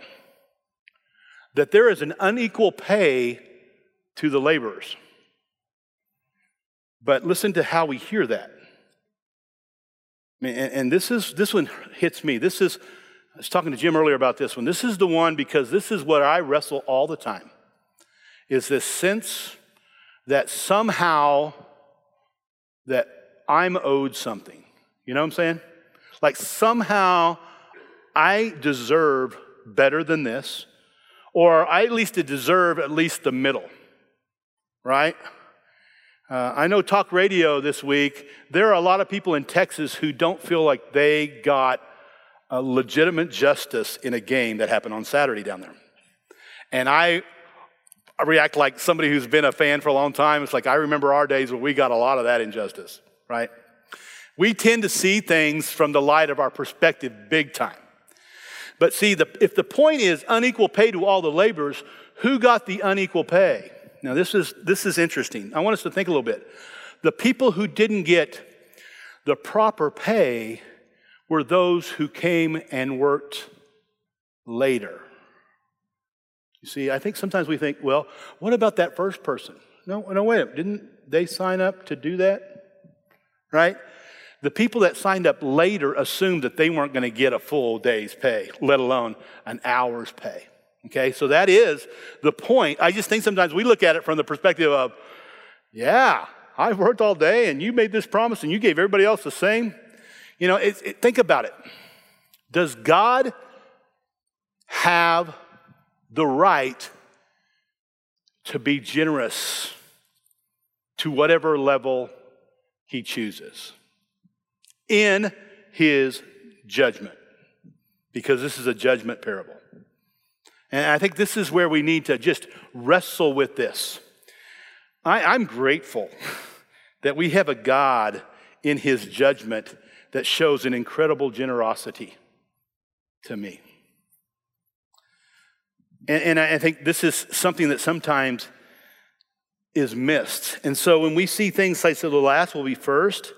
that there is an unequal pay to the laborers. But listen to how we hear that. And, and this is this one hits me. This is I was talking to Jim earlier about this one. This is the one because this is what I wrestle all the time. Is this sense that somehow that I'm owed something. You know what I'm saying? Like somehow I deserve better than this, or I at least deserve at least the middle, right? Uh, I know talk radio this week, there are a lot of people in Texas who don't feel like they got legitimate justice in a game that happened on Saturday down there. And I, I react like somebody who's been a fan for a long time. It's like I remember our days where we got a lot of that injustice, right? We tend to see things from the light of our perspective big time. But see, the, if the point is unequal pay to all the laborers, who got the unequal pay? Now, this is, this is interesting. I want us to think a little bit. The people who didn't get the proper pay were those who came and worked later. You see, I think sometimes we think, well, what about that first person? No, no, wait, didn't, they sign up to do that? Right? The people that signed up later assumed that they weren't going to get a full day's pay, let alone an hour's pay. Okay, so that is the point. I just think sometimes we look at it from the perspective of, yeah, I've worked all day and you made this promise and you gave everybody else the same. You know, it, it, think about it. Does God have the right to be generous to whatever level he chooses in his judgment? Because this is a judgment parable. And I think this is where we need to just wrestle with this. I, am grateful that we have a God in his judgment that shows an incredible generosity to me. And, and I think this is something that sometimes is missed. And so when we see things like so the last will be first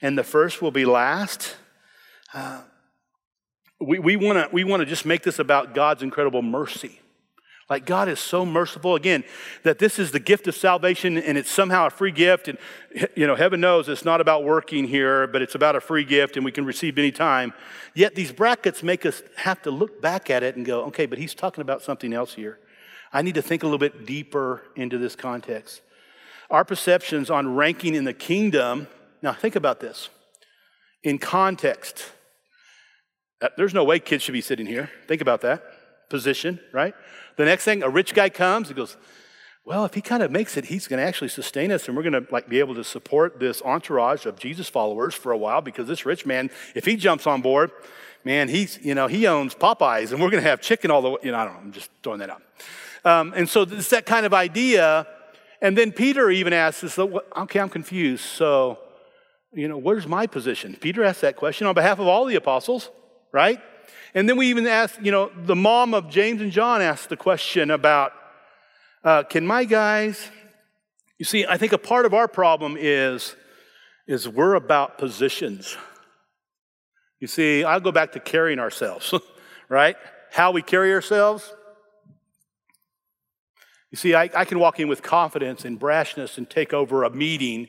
and the first will be last, uh, we, we want to we wanna just make this about God's incredible mercy. Like God is so merciful again that this is the gift of salvation and it's somehow a free gift and you know heaven knows it's not about working here but it's about a free gift and we can receive any time. Yet these brackets make us have to look back at it and go, "Okay, but he's talking about something else here. I need to think a little bit deeper into this context." Our perceptions on ranking in the kingdom, now think about this. In context, uh, there's no way kids should be sitting here. Think about that position, right? The next thing, a rich guy comes, he goes, well, if he kind of makes it, he's going to actually sustain us, and we're going to like be able to support this entourage of Jesus followers for a while because this rich man, if he jumps on board, man, he's you know he owns Popeyes, and we're going to have chicken all the way. You know, I don't know. I'm just throwing that out. Um, and so it's that kind of idea. And then Peter even asks "Okay, I'm confused. So, you know, where's my position?" Peter asked that question on behalf of all the apostles, right? And then we even asked, you know, the mom of James and John asked the question about, uh, can my guys, you see, I think a part of our problem is, is we're about positions. You see, I'll go back to carrying ourselves, right? How we carry ourselves. You see, I, I can walk in with confidence and brashness and take over a meeting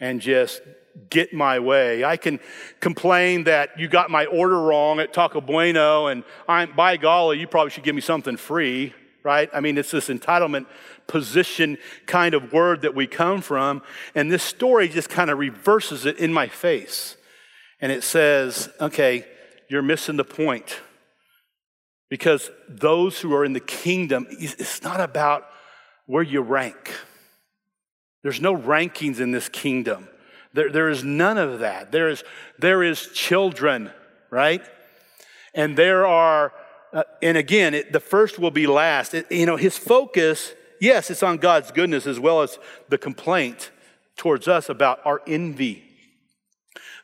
and just get my way. I can complain that you got my order wrong at Taco Bueno, and I'm, by golly, you probably should give me something free, right? I mean, it's this entitlement position kind of word that we come from. And this story just kind of reverses it in my face. And it says, okay, you're missing the point. Because those who are in the kingdom, it's not about where you rank. There's no rankings in this kingdom. There, there is none of that. There is, there is children, right? And there are, uh, and again, it, the first will be last. It, you know, his focus, yes, it's on God's goodness as well as the complaint towards us about our envy.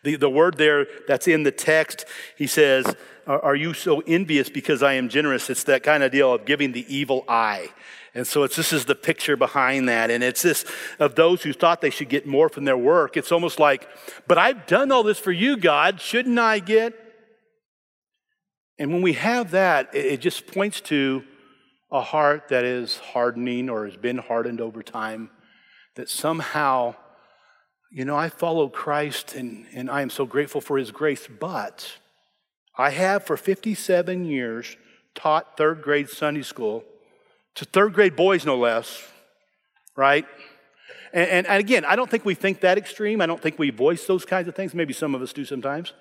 The, the word there that's in the text, he says, Are you so envious because I am generous? It's that kind of deal of giving the evil eye. And so it's, this is the picture behind that. And it's this of those who thought they should get more from their work. It's almost like, but I've done all this for you, God. Shouldn't I get? And when we have that, it, just points to a heart that is hardening or has been hardened over time, that somehow, you know, I follow Christ and, and I am so grateful for his grace, but I have for 57 years taught third grade Sunday school to third grade boys, no less, right? And, and, and, again, I don't think we think that extreme. I don't think we voice those kinds of things. Maybe some of us do sometimes.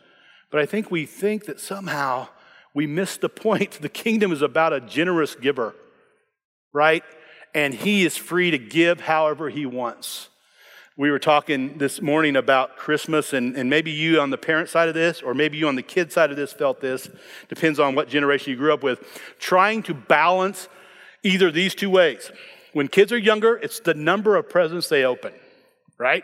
But I think we think that somehow we miss the point. The kingdom is about a generous giver, right? And he is free to give however he wants. We were talking this morning about Christmas, and, and maybe you on the parent side of this, or maybe you on the kid side of this felt this, depends on what generation you grew up with, trying to balance either these two ways. When kids are younger, it's the number of presents they open, right?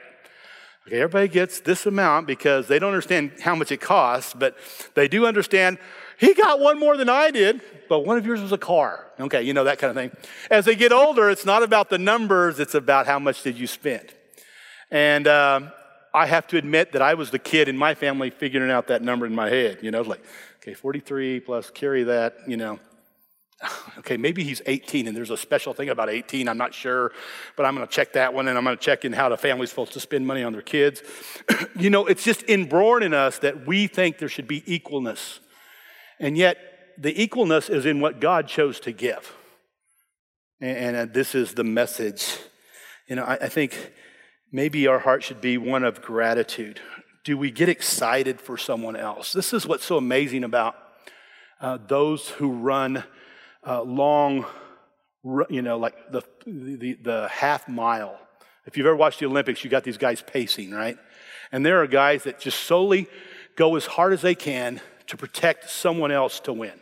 Okay, everybody gets this amount because they don't understand how much it costs, but they do understand he got one more than I did, but one of yours was a car. Okay, you know, that kind of thing. As they get older, it's not about the numbers, it's about how much did you spend. And um, I have to admit that I was the kid in my family figuring out that number in my head. You know, like, okay, 43 plus carry that, you know, Okay, maybe he's 18 and there's a special thing about 18. I'm not sure, but I'm going to check that one and I'm going to check in how the family's supposed to spend money on their kids. you know, it's just inborn in us that we think there should be equalness. And yet, the equalness is in what God chose to give. And, and this is the message. You know, I, I think maybe our heart should be one of gratitude. Do we get excited for someone else? This is what's so amazing about uh, those who run uh, long, you know, like the, the, the half mile. If you've ever watched the Olympics, you got these guys pacing, right? And there are guys that just solely go as hard as they can to protect someone else to win.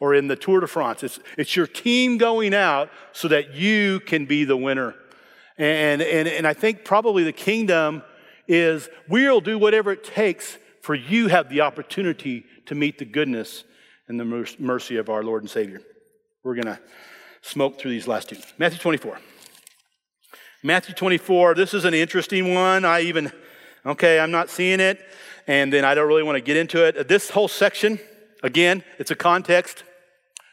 Or in the Tour de France, it's, it's your team going out so that you can be the winner. And, and, and I think probably the kingdom is we'll do whatever it takes for you have the opportunity to meet the goodness and the mercy of our Lord and Savior. We're going to smoke through these last two. Matthew 24. Matthew 24, this is an interesting one. I even, okay, I'm not seeing it, and then I don't really want to get into it. This whole section, again, it's a context.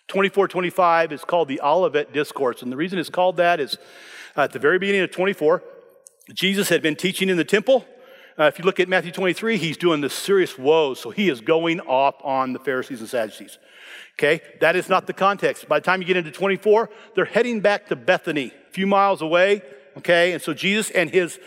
24 25 is called the Olivet Discourse. And the reason it's called that is at the very beginning of 24, Jesus had been teaching in the temple. Uh, if you look at Matthew 23, he's doing the serious woes. So he is going off on the Pharisees and Sadducees. Okay, that is not the context. By the time you get into 24, they're heading back to Bethany, a few miles away. Okay, and so Jesus and his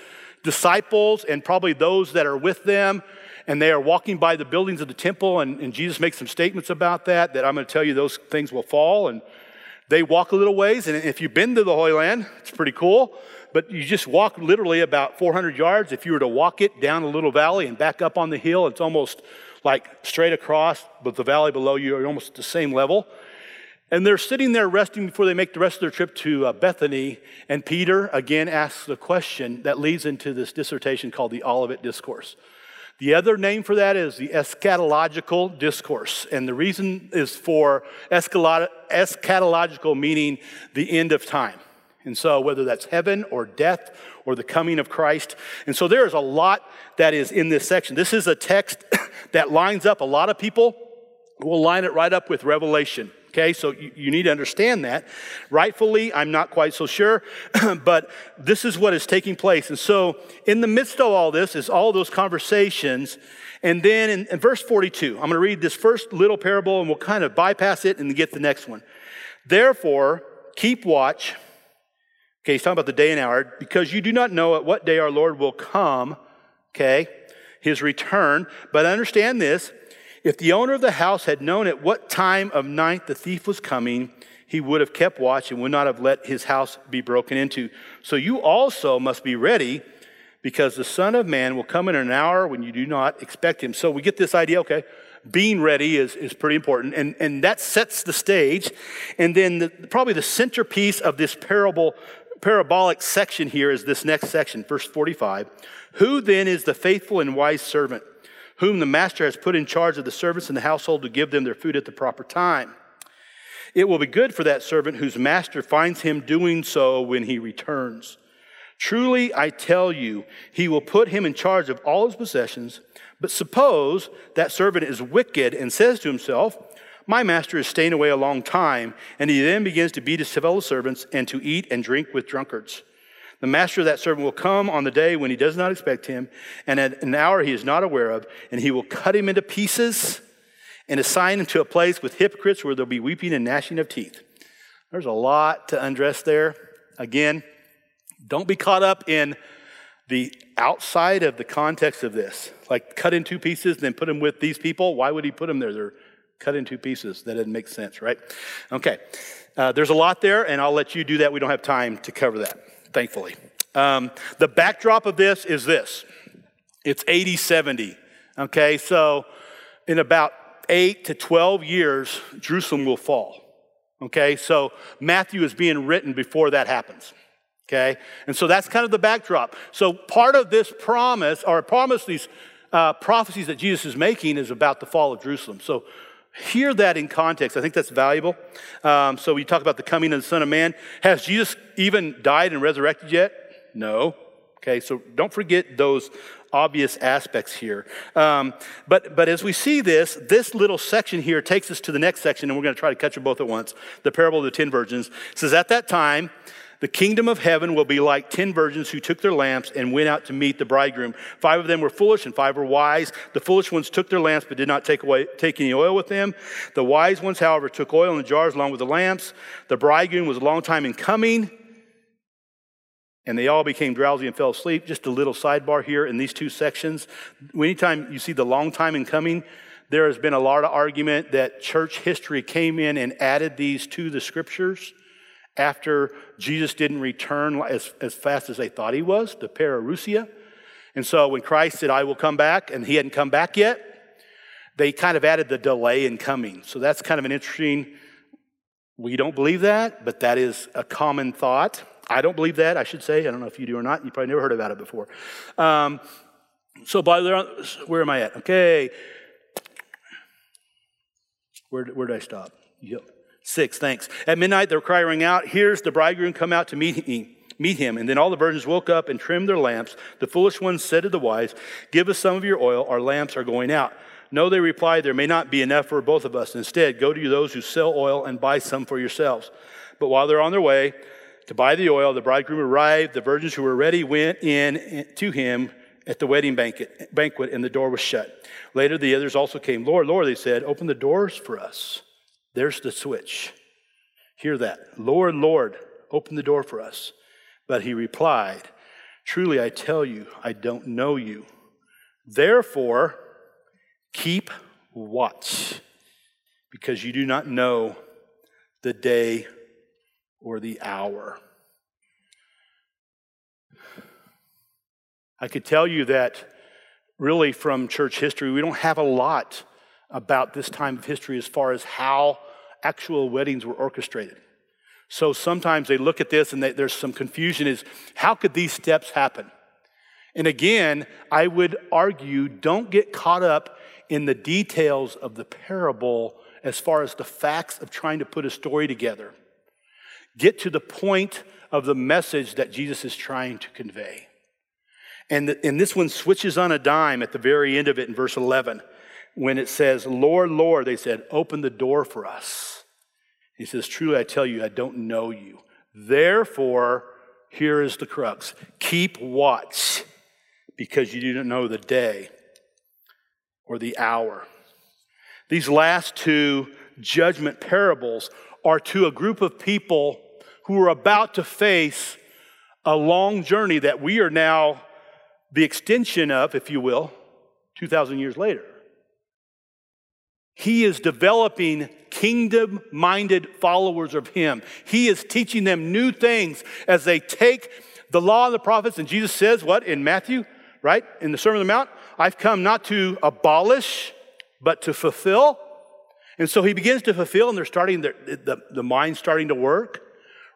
disciples, and probably those that are with them, and they are walking by the buildings of the temple, and, and Jesus makes some statements about that, that I'm going to tell you those things will fall. And they walk a little ways, and if you've been to the Holy Land, it's pretty cool. But you just walk literally about 400 yards. If you were to walk it down a little valley and back up on the hill, it's almost like straight across, but the valley below you are almost at the same level. And they're sitting there resting before they make the rest of their trip to uh, Bethany. And Peter again asks the question that leads into this dissertation called the Olivet Discourse. The other name for that is the eschatological discourse. And the reason is for eschatological, meaning the end of time. And so, whether that's heaven or death or the coming of Christ. And so, there is a lot that is in this section. This is a text that lines up a lot of people will line it right up with Revelation. Okay, so you, need to understand that. Rightfully, I'm not quite so sure, but this is what is taking place. And so, in the midst of all this, is all those conversations. And then in, in verse 42, I'm going to read this first little parable and we'll kind of bypass it and get the next one. Therefore, keep watch Okay, he's talking about the day and hour, because you do not know at what day our Lord will come, okay, his return. But understand this if the owner of the house had known at what time of night the thief was coming, he would have kept watch and would not have let his house be broken into. So you also must be ready, because the Son of Man will come in an hour when you do not expect him. So we get this idea, okay, being ready is, is pretty important. And, and that sets the stage. And then the, probably the centerpiece of this parable parabolic section here is this next section, verse 45. Who then is the faithful and wise servant, whom the master has put in charge of the servants in the household to give them their food at the proper time? It will be good for that servant whose master finds him doing so when he returns. Truly, I tell you, he will put him in charge of all his possessions. But suppose that servant is wicked and says to himself, my master is staying away a long time, and he then begins to beat his fellow servants and to eat and drink with drunkards. The master of that servant will come on the day when he does not expect him, and at an hour he is not aware of, and he will cut him into pieces and assign him to a place with hypocrites where there'll be weeping and gnashing of teeth. There's a lot to undress there. Again, don't be caught up in the outside of the context of this. Like cut in two pieces, then put him with these people. Why would he put them there? They're cut in two pieces. That doesn't make sense, right? Okay. Uh, there's a lot there, and I'll let you do that. We don't have time to cover that, thankfully. Um, the backdrop of this is this it's 80 70. Okay, so in about 8 to 12 years, Jerusalem will fall. Okay, so Matthew is being written before that happens. Okay, and so that's kind of the backdrop. So part of this promise, or promise, these uh, prophecies that Jesus is making, is about the fall of Jerusalem. So Hear that in context. I think that's valuable. Um, so we talk about the coming of the Son of Man. Has Jesus even died and resurrected yet? No. Okay, so don't forget those obvious aspects here. Um, but, but as we see this, this little section here takes us to the next section, and we're going to try to catch them both at once. The parable of the ten virgins it says, At that time, the kingdom of heaven will be like ten virgins who took their lamps and went out to meet the bridegroom. Five of them were foolish and five were wise. The foolish ones took their lamps but did not take away take any oil with them. The wise ones, however, took oil in the jars along with the lamps. The bridegroom was a long time in coming and they all became drowsy and fell asleep. Just a little sidebar here in these two sections. Anytime you see the long time in coming, there has been a lot of argument that church history came in and added these to the scriptures after Jesus didn't return as, as fast as they thought he was, the parousia. And so when Christ said, I will come back, and he hadn't come back yet, they kind of added the delay in coming. So that's kind of an interesting, we don't believe that, but that is a common thought. I don't believe that, I should say. I don't know if you do or not. You probably never heard about it before. Um, so, by the where am I at? Okay. Where, where did I stop? Yep. Six, thanks. At midnight, they're crying out, Here's the bridegroom come out to meet me. Meet him. And then all the virgins woke up and trimmed their lamps. The foolish ones said to the wise, Give us some of your oil. Our lamps are going out. No, they replied, There may not be enough for both of us. Instead, go to those who sell oil and buy some for yourselves. But while they're on their way, to buy the oil. The bridegroom arrived. The virgins who were ready went in to him at the wedding banquet, banquet, and the door was shut. Later, the others also came. Lord, Lord, they said, open the doors for us. There's the switch. Hear that. Lord, Lord, open the door for us. But he replied, Truly, I tell you, I don't know you. Therefore, keep watch, because you do not know the day or the hour. I could tell you that really from church history, we don't have a lot about this time of history as far as how actual weddings were orchestrated. So sometimes they look at this and they, there's some confusion is how could these steps happen? And again, I would argue don't get caught up in the details of the parable as far as the facts of trying to put a story together get to the point of the message that Jesus is trying to convey. And, the, and this one switches on a dime at the very end of it in verse 11 when it says, Lord, Lord, they said, open the door for us. He says, Truly, I tell you, I don't know you. Therefore, here is the crux keep watch because you do not know the day or the hour. These last two judgment parables are to a group of people who are about to face a long journey that we are now the extension of, if you will, 2,000 years later. He is developing kingdom minded followers of Him. He is teaching them new things as they take the law and the prophets. And Jesus says, what in Matthew, right? In the Sermon on the Mount, I've come not to abolish, but to fulfill. And so he begins to fulfill, and they're starting, the, the, the mind's starting to work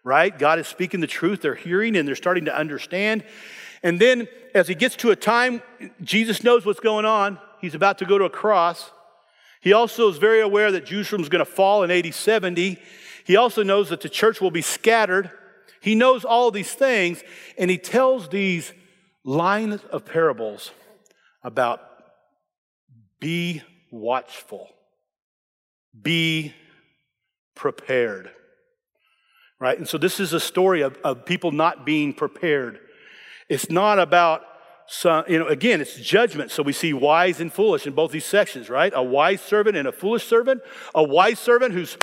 right? God is speaking the truth. They're hearing and they're starting to understand. And then as he gets to a time, Jesus knows what's going on. He's about to go to a cross. He also is very aware that Jerusalem is going to fall in AD 70. He also knows that the church will be scattered. He knows all these things, and he tells these lines of parables about be watchful, be prepared right? And so this is a story of, of people not being prepared. It's not about some, you know, again, it's judgment. So we see wise and foolish in both these sections, right? A wise servant and a foolish servant. A wise servant who's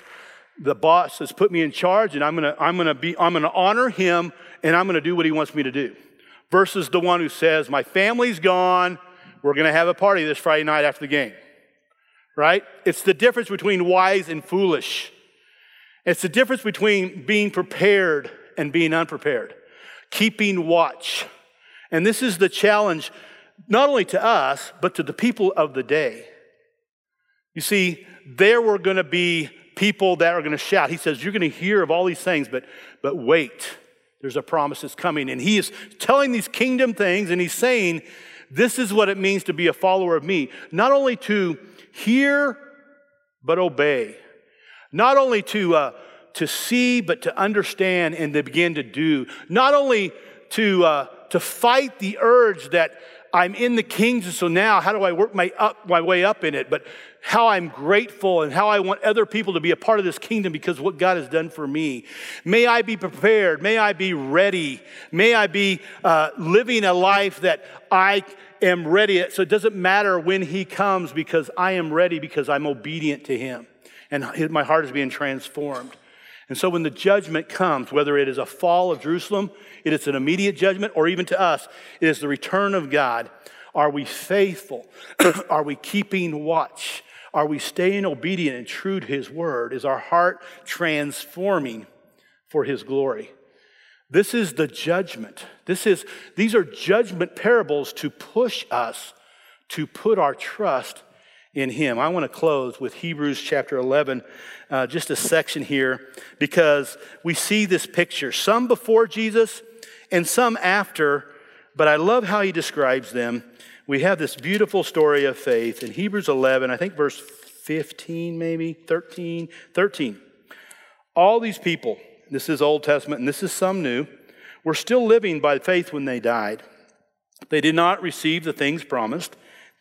the boss has put me in charge and I'm gonna, I'm gonna be, I'm gonna honor him and I'm gonna do what he wants me to do. Versus the one who says, My family's gone, we're gonna have a party this Friday night after the game. Right? It's the difference between wise and foolish. It's the difference between being prepared and being unprepared, keeping watch. And this is the challenge, not only to us, but to the people of the day. You see, there were going to be people that are going to shout. He says, You're going to hear of all these things, but, but wait, there's a promise that's coming. And he is telling these kingdom things, and he's saying, This is what it means to be a follower of me. Not only to hear, but obey. Not only to, uh, to see, but to understand and to begin to do. Not only to, uh, to fight the urge that I'm in the kingdom, so now how do I work my, up, my way up in it? But how I'm grateful and how I want other people to be a part of this kingdom because what God has done for me. May I be prepared. May I be ready. May I be uh, living a life that I am ready. So it doesn't matter when He comes because I am ready because I'm obedient to Him and my heart is being transformed. And so when the judgment comes, whether it is a fall of Jerusalem, it is an immediate judgment, or even to us, it is the return of God. Are we faithful? Are we keeping watch? Are we staying obedient and true to His word? Is our heart transforming for His glory? This is the judgment. This is, these are judgment parables to push us to put our trust in Him. I want to close with Hebrews chapter 11, uh, just a section here, because we see this picture, some before Jesus and some after, but I love how he describes them. We have this beautiful story of faith in Hebrews 11, I think verse 15, maybe 13, 13. All these people, this is Old Testament and this is some new, were still living by faith when they died. They did not receive the things promised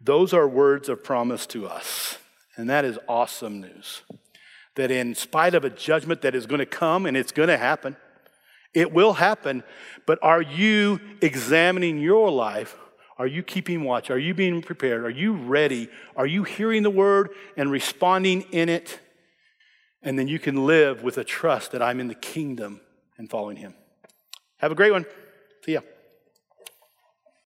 Those are words of promise to us. And that is awesome news. That in spite of a judgment that is going to come and it's going to happen, it will happen, but are you examining your life? Are you keeping watch? Are you being prepared? Are you ready? Are you hearing the word and responding in it? And then you can live with a trust that I'm in the kingdom and following him. Have a great one. See ya.